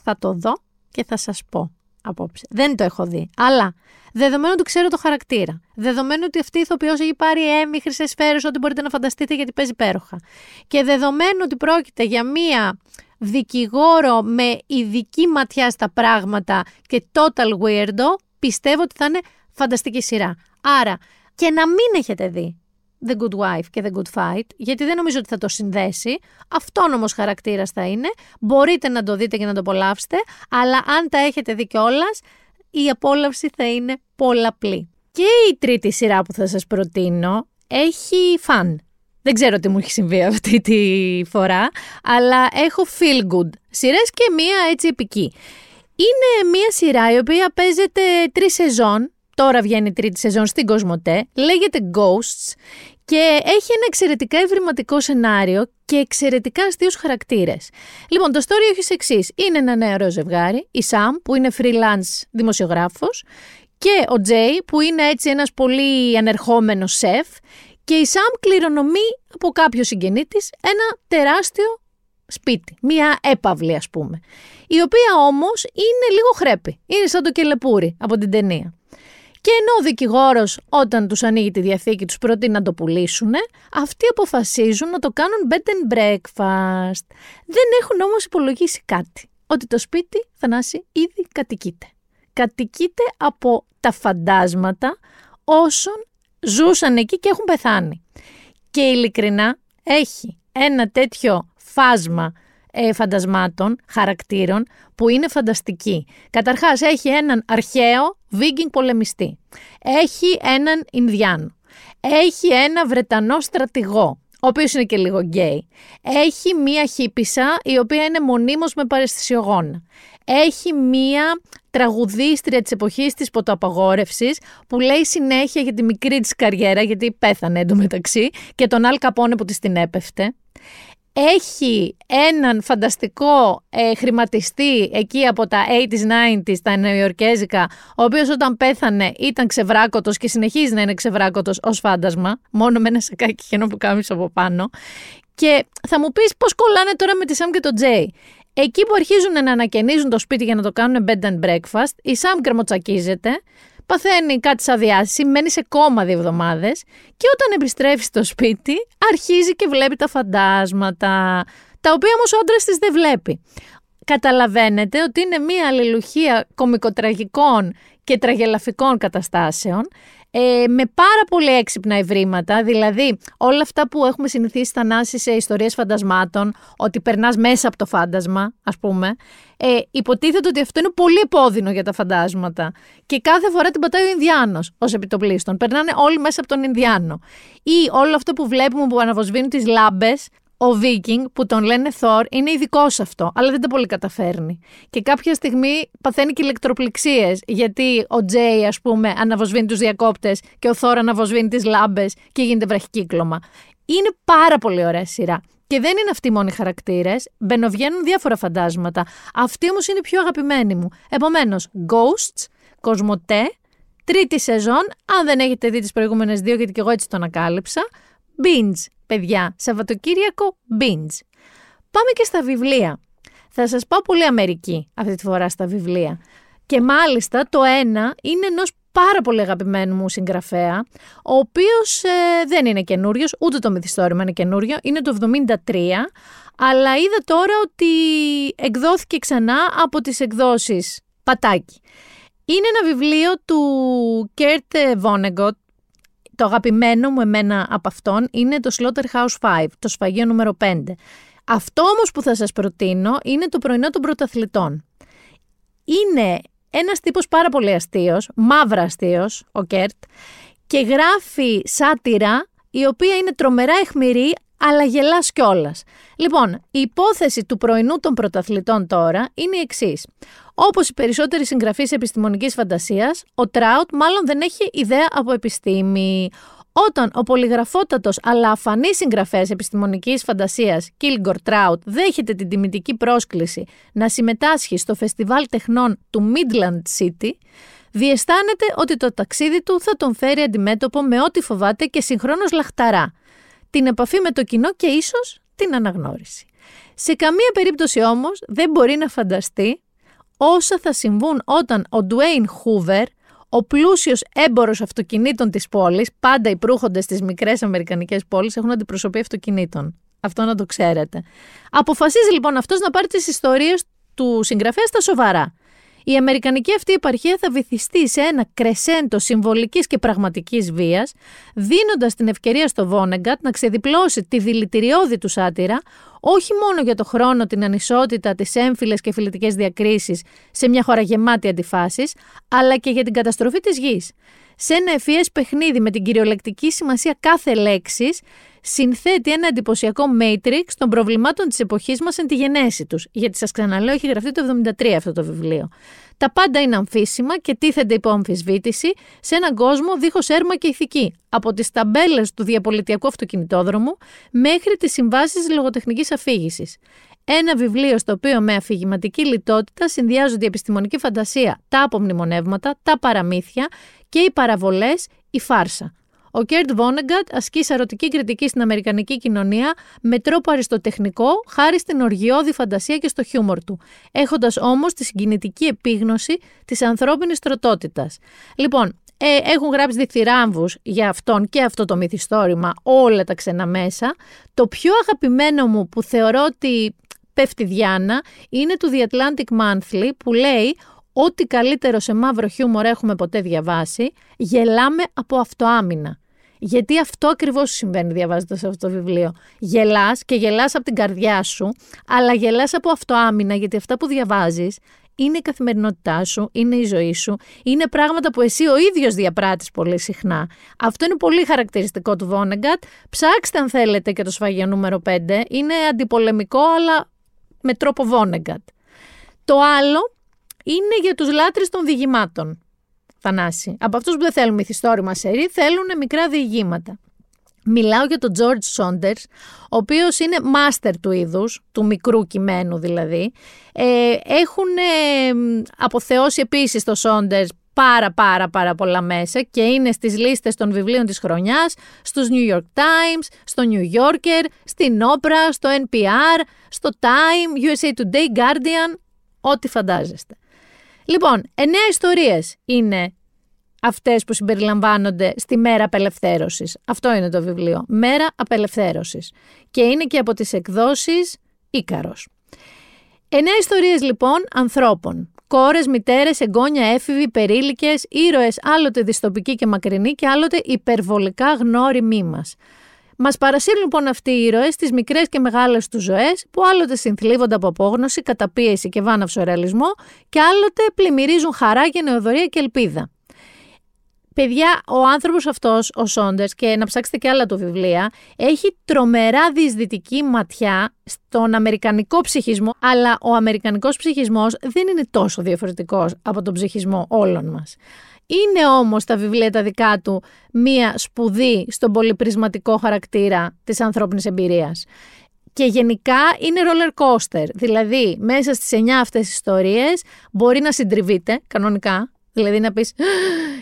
Speaker 1: θα το δω και θα σας πω απόψε. Δεν το έχω δει. Αλλά δεδομένου ότι ξέρω το χαρακτήρα, δεδομένου ότι αυτή η ηθοποιός έχει πάρει έμι χρυσέ σφαίρες, ό,τι μπορείτε να φανταστείτε γιατί παίζει υπέροχα. Και δεδομένου ότι πρόκειται για μία δικηγόρο με ειδική ματιά στα πράγματα και total weirdo, πιστεύω ότι θα είναι φανταστική σειρά. Άρα, και να μην έχετε δει The Good Wife και The Good Fight, γιατί δεν νομίζω ότι θα το συνδέσει. Αυτόν όμω χαρακτήρας θα είναι. Μπορείτε να το δείτε και να το απολαύσετε, αλλά αν τα έχετε δει κιόλας, η απόλαυση θα είναι πολλαπλή. Και η τρίτη σειρά που θα σας προτείνω έχει φαν. Δεν ξέρω τι μου έχει συμβεί αυτή τη φορά, αλλά έχω feel good. Σειρές και μία έτσι επική. Είναι μία σειρά η οποία παίζεται τρεις σεζόν, τώρα βγαίνει η τρίτη σεζόν στην Κοσμοτέ, λέγεται Ghosts και έχει ένα εξαιρετικά ευρηματικό σενάριο και εξαιρετικά αστείους χαρακτήρες. Λοιπόν, το story έχει εξής. Είναι ένα νεαρό ζευγάρι, η Σαμ που είναι freelance δημοσιογράφος και ο Τζέι που είναι έτσι ένας πολύ ανερχόμενος σεφ και η Σαμ κληρονομεί από κάποιο συγγενή της ένα τεράστιο σπίτι, μία έπαυλη ας πούμε, η οποία όμως είναι λίγο χρέπη, είναι σαν το κελεπούρι από την ταινία. Και ενώ ο δικηγόρος, όταν τους ανοίγει τη διαθήκη, τους προτείνει να το πουλήσουν, αυτοί αποφασίζουν να το κάνουν bed and breakfast. Δεν έχουν όμως υπολογίσει κάτι. Ότι το σπίτι, Θανάση, ήδη κατοικείται. Κατοικείται από τα φαντάσματα όσων ζούσαν εκεί και έχουν πεθάνει. Και ειλικρινά έχει ένα τέτοιο φάσμα ε, φαντασμάτων, χαρακτήρων που είναι φανταστική. Καταρχάς έχει έναν αρχαίο Βίγκινγκ πολεμιστή. Έχει έναν Ινδιάνο. Έχει ένα Βρετανό στρατηγό, ο οποίος είναι και λίγο γκέι. Έχει μία χύπησα η οποία είναι μονίμως με παρεστησιογόνα. Έχει μία τραγουδίστρια της εποχής της ποτοαπαγόρευσης που λέει συνέχεια για τη μικρή της καριέρα γιατί πέθανε εντωμεταξύ και τον Αλ Καπόνε που της την έπεφτε έχει έναν φανταστικό ε, χρηματιστή εκεί από τα 80s, 90s, τα νεοϊορκέζικα, ο οποίος όταν πέθανε ήταν ξεβράκωτος και συνεχίζει να είναι ξεβράκωτος ως φάντασμα, μόνο με ένα σακάκι χένο που κάμισε από πάνω. Και θα μου πεις πώς κολλάνε τώρα με τη Σαμ και τον Τζέι. Εκεί που αρχίζουν να ανακαινίζουν το σπίτι για να το κάνουν bed and breakfast, η Σαμ κρεμοτσακίζεται, παθαίνει κάτι σαν διάσηση, μένει σε κόμμα δύο εβδομάδες και όταν επιστρέφει στο σπίτι αρχίζει και βλέπει τα φαντάσματα, τα οποία όμως ο άντρας της δεν βλέπει. Καταλαβαίνετε ότι είναι μία αλληλουχία κομικοτραγικών και τραγελαφικών καταστάσεων ε, με πάρα πολύ έξυπνα ευρήματα, δηλαδή όλα αυτά που έχουμε συνηθίσει θανάσει σε ιστορίες φαντασμάτων, ότι περνάς μέσα από το φάντασμα, ας πούμε, ε, υποτίθεται ότι αυτό είναι πολύ επώδυνο για τα φαντάσματα και κάθε φορά την πατάει ο Ινδιάνος ως επιτοπλίστων. Περνάνε όλοι μέσα από τον Ινδιάνο. Ή όλο αυτό που βλέπουμε που αναβοσβήνουν τις λάμπες ο Βίκινγκ που τον λένε Θόρ είναι ειδικό σε αυτό, αλλά δεν τα πολύ καταφέρνει. Και κάποια στιγμή παθαίνει και ηλεκτροπληξίες, γιατί ο Τζέι, ας πούμε, αναβοσβήνει τους διακόπτες και ο Θόρ αναβοσβήνει τις λάμπες και γίνεται βραχικύκλωμα. Είναι πάρα πολύ ωραία σειρά. Και δεν είναι αυτοί οι μόνοι χαρακτήρες. Μπαινοβγαίνουν διάφορα φαντάσματα. Αυτή όμως είναι η πιο αγαπημένη μου. Επομένως, Ghosts, Κοσμοτέ, τρίτη σεζόν. Αν δεν έχετε δει τις προηγούμενες δύο, γιατί και εγώ έτσι το ανακάλυψα. Binge παιδιά, Σαββατοκύριακο binge. Πάμε και στα βιβλία. Θα σας πάω πολύ Αμερική αυτή τη φορά στα βιβλία. Και μάλιστα το ένα είναι ενός πάρα πολύ αγαπημένου μου συγγραφέα, ο οποίος ε, δεν είναι καινούριος, ούτε το μυθιστόρημα είναι καινούριο, είναι το 73, αλλά είδα τώρα ότι εκδόθηκε ξανά από τις εκδόσεις Πατάκι. Είναι ένα βιβλίο του Κέρτ Βόνεγκοτ, το αγαπημένο μου εμένα από αυτόν είναι το Slaughterhouse 5, το σφαγείο νούμερο 5. Αυτό όμως που θα σας προτείνω είναι το πρωινό των πρωταθλητών. Είναι ένας τύπος πάρα πολύ αστείος, μαύρα αστείος, ο Κέρτ, και γράφει σάτιρα η οποία είναι τρομερά αιχμηρή αλλά γελάς κιόλας. Λοιπόν, η υπόθεση του πρωινού των πρωταθλητών τώρα είναι η εξής. Όπως οι περισσότεροι συγγραφείς επιστημονικής φαντασίας, ο Τράουτ μάλλον δεν έχει ιδέα από επιστήμη. Όταν ο πολυγραφότατος αλλά αφανής συγγραφέας επιστημονικής φαντασίας Κίλγκορ Τράουτ δέχεται την τιμητική πρόσκληση να συμμετάσχει στο φεστιβάλ τεχνών του Midland City, διαισθάνεται ότι το ταξίδι του θα τον φέρει αντιμέτωπο με ό,τι φοβάται και συγχρόνως λαχταρά, την επαφή με το κοινό και ίσως την αναγνώριση. Σε καμία περίπτωση όμως δεν μπορεί να φανταστεί όσα θα συμβούν όταν ο Ντουέιν Χούβερ, ο πλούσιος έμπορος αυτοκινήτων της πόλης, πάντα οι προύχοντε στις μικρές Αμερικανικές πόλεις έχουν αντιπροσωπή αυτοκινήτων. Αυτό να το ξέρετε. Αποφασίζει λοιπόν αυτός να πάρει τις ιστορίες του συγγραφέα στα σοβαρά. Η Αμερικανική αυτή επαρχία θα βυθιστεί σε ένα κρεσέντο συμβολικής και πραγματικής βίας, δίνοντας την ευκαιρία στο Βόνεγκατ να ξεδιπλώσει τη δηλητηριώδη του σάτυρα, όχι μόνο για το χρόνο, την ανισότητα, τις έμφυλες και φιλετικές διακρίσεις σε μια χώρα γεμάτη αντιφάσεις, αλλά και για την καταστροφή της γης. Σε ένα ευφυές παιχνίδι με την κυριολεκτική σημασία κάθε λέξης, συνθέτει ένα εντυπωσιακό matrix των προβλημάτων της εποχής μας εν τη γενέση τους. Γιατί σας ξαναλέω, έχει γραφτεί το 73 αυτό το βιβλίο. Τα πάντα είναι αμφίσιμα και τίθενται υπό αμφισβήτηση σε έναν κόσμο δίχως έρμα και ηθική. Από τις ταμπέλες του διαπολιτιακού αυτοκινητόδρομου μέχρι τις συμβάσεις λογοτεχνικής αφήγησης. Ένα βιβλίο στο οποίο με αφηγηματική λιτότητα συνδυάζονται η επιστημονική φαντασία, τα απομνημονεύματα, τα παραμύθια και οι παραβολές, η φάρσα. Ο Κέρτ Βόνεγκατ ασκεί σαρωτική κριτική στην Αμερικανική κοινωνία με τρόπο αριστοτεχνικό, χάρη στην οργιώδη φαντασία και στο χιούμορ του, έχοντας όμως τη συγκινητική επίγνωση της ανθρώπινης τρωτότητας. Λοιπόν, ε, έχουν γράψει διθυράμβους για αυτόν και αυτό το μυθιστόρημα, όλα τα ξένα μέσα. Το πιο αγαπημένο μου που θεωρώ ότι πέφτει Διάνα είναι του The Atlantic Monthly που λέει Ό,τι καλύτερο σε μαύρο χιούμορ έχουμε ποτέ διαβάσει, γελάμε από αυτοάμυνα. Γιατί αυτό ακριβώς συμβαίνει διαβάζοντας αυτό το βιβλίο. Γελάς και γελάς από την καρδιά σου, αλλά γελάς από αυτοάμυνα, γιατί αυτά που διαβάζεις είναι η καθημερινότητά σου, είναι η ζωή σου, είναι πράγματα που εσύ ο ίδιος διαπράττεις πολύ συχνά. Αυτό είναι πολύ χαρακτηριστικό του Βόνεγκατ. Ψάξτε αν θέλετε και το σφαγείο νούμερο 5. Είναι αντιπολεμικό αλλά με τρόπο Βόνεγκατ. Το άλλο είναι για τους λάτρεις των διηγημάτων. Θανάση. Από αυτούς που δεν θέλουν μυθιστόρημα σερή, θέλουν μικρά διηγήματα. Μιλάω για τον George Saunders, ο οποίος είναι μάστερ του είδους, του μικρού κειμένου δηλαδή. Ε, έχουν ε, αποθεώσει επίσης το Saunders πάρα πάρα πάρα πολλά μέσα και είναι στις λίστες των βιβλίων της χρονιάς, στους New York Times, στο New Yorker, στην Oprah, στο NPR, στο Time, USA Today, Guardian, ό,τι φαντάζεστε. Λοιπόν, εννέα ιστορίες είναι αυτές που συμπεριλαμβάνονται στη Μέρα Απελευθέρωσης. Αυτό είναι το βιβλίο. Μέρα Απελευθέρωσης. Και είναι και από τις εκδόσεις Ίκαρος. Εννέα ιστορίες λοιπόν ανθρώπων. Κόρες, μητέρες, εγγόνια, έφηβοι, περίλικες, ήρωες άλλοτε διστοπικοί και μακρινοί και άλλοτε υπερβολικά γνώριμοί μας. Μας παρασύρουν λοιπόν αυτοί οι ήρωες στις μικρές και μεγάλες τους ζωές που άλλοτε συνθλίβονται από απόγνωση, καταπίεση και βάναυσο ρεαλισμό και άλλοτε πλημμυρίζουν χαρά, γενεοδορία και ελπίδα. Παιδιά, ο άνθρωπος αυτός, ο Σόντερς, και να ψάξετε και άλλα του βιβλία, έχει τρομερά διεισδυτική ματιά στον αμερικανικό ψυχισμό, αλλά ο αμερικανικός ψυχισμός δεν είναι τόσο διαφορετικός από τον ψυχισμό όλων μας. Είναι όμως τα βιβλία τα δικά του μία σπουδή στον πολυπρισματικό χαρακτήρα της ανθρώπινης εμπειρίας. Και γενικά είναι roller coaster, δηλαδή μέσα στις 9 αυτές ιστορίες μπορεί να συντριβείτε κανονικά, Δηλαδή να πεις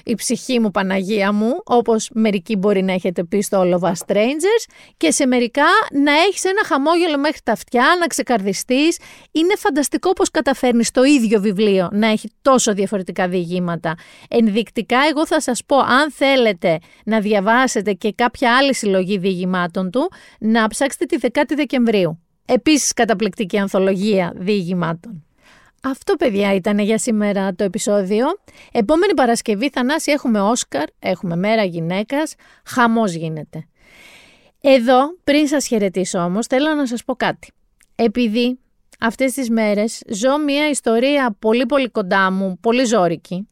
Speaker 1: η ψυχή μου Παναγία μου, όπως μερικοί μπορεί να έχετε πει στο All of Us Strangers και σε μερικά να έχεις ένα χαμόγελο μέχρι τα αυτιά, να ξεκαρδιστείς. Είναι φανταστικό πως καταφέρνεις το ίδιο βιβλίο να έχει τόσο διαφορετικά διηγήματα. Ενδεικτικά εγώ θα σας πω αν θέλετε να διαβάσετε και κάποια άλλη συλλογή διηγημάτων του, να ψάξετε τη 10η Δεκεμβρίου. Επίσης καταπληκτική ανθολογία διηγημάτων. Αυτό, παιδιά, ήταν για σήμερα το επεισόδιο. Επόμενη Παρασκευή, Θανάση, έχουμε Όσκαρ, έχουμε Μέρα Γυναίκας, χαμός γίνεται. Εδώ, πριν σας χαιρετήσω όμως, θέλω να σας πω κάτι. Επειδή αυτές τις μέρες ζω μια ιστορία πολύ πολύ κοντά μου, πολύ ζώρικη.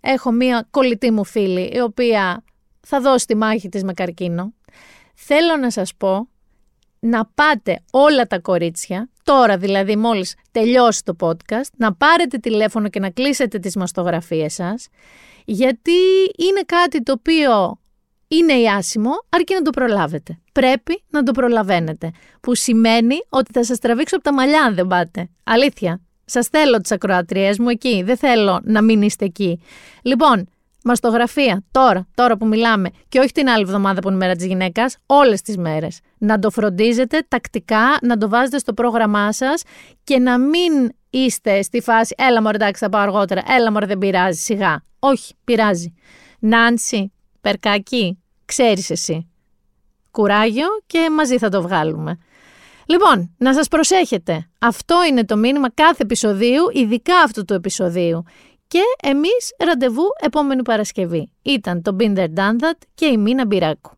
Speaker 1: Έχω μια κολλητή μου φίλη, η οποία θα δώσει τη μάχη της με καρκίνο. Θέλω να σας πω να πάτε όλα τα κορίτσια, τώρα δηλαδή μόλις τελειώσει το podcast, να πάρετε τηλέφωνο και να κλείσετε τις μαστογραφίες σας, γιατί είναι κάτι το οποίο είναι ιάσιμο, αρκεί να το προλάβετε. Πρέπει να το προλαβαίνετε. Που σημαίνει ότι θα σας τραβήξω από τα μαλλιά αν δεν πάτε. Αλήθεια. Σας θέλω τις ακροατριές μου εκεί. Δεν θέλω να μην είστε εκεί. Λοιπόν, Μαστογραφία, τώρα, τώρα που μιλάμε, και όχι την άλλη εβδομάδα που είναι η μέρα της γυναίκας, όλες τις μέρες. Να το φροντίζετε τακτικά, να το βάζετε στο πρόγραμμά σας και να μην είστε στη φάση, έλα μωρέ εντάξει θα πάω αργότερα, έλα μωρέ δεν πειράζει, σιγά. Όχι, πειράζει. Νάντσι, περκάκι, ξέρεις εσύ. Κουράγιο και μαζί θα το βγάλουμε. Λοιπόν, να σας προσέχετε. Αυτό είναι το μήνυμα κάθε επεισοδίου, ειδικά αυτού του επεισοδίου. Και εμείς ραντεβού επόμενη Παρασκευή. Ήταν το Binder Done και η Μίνα Μπυράκου.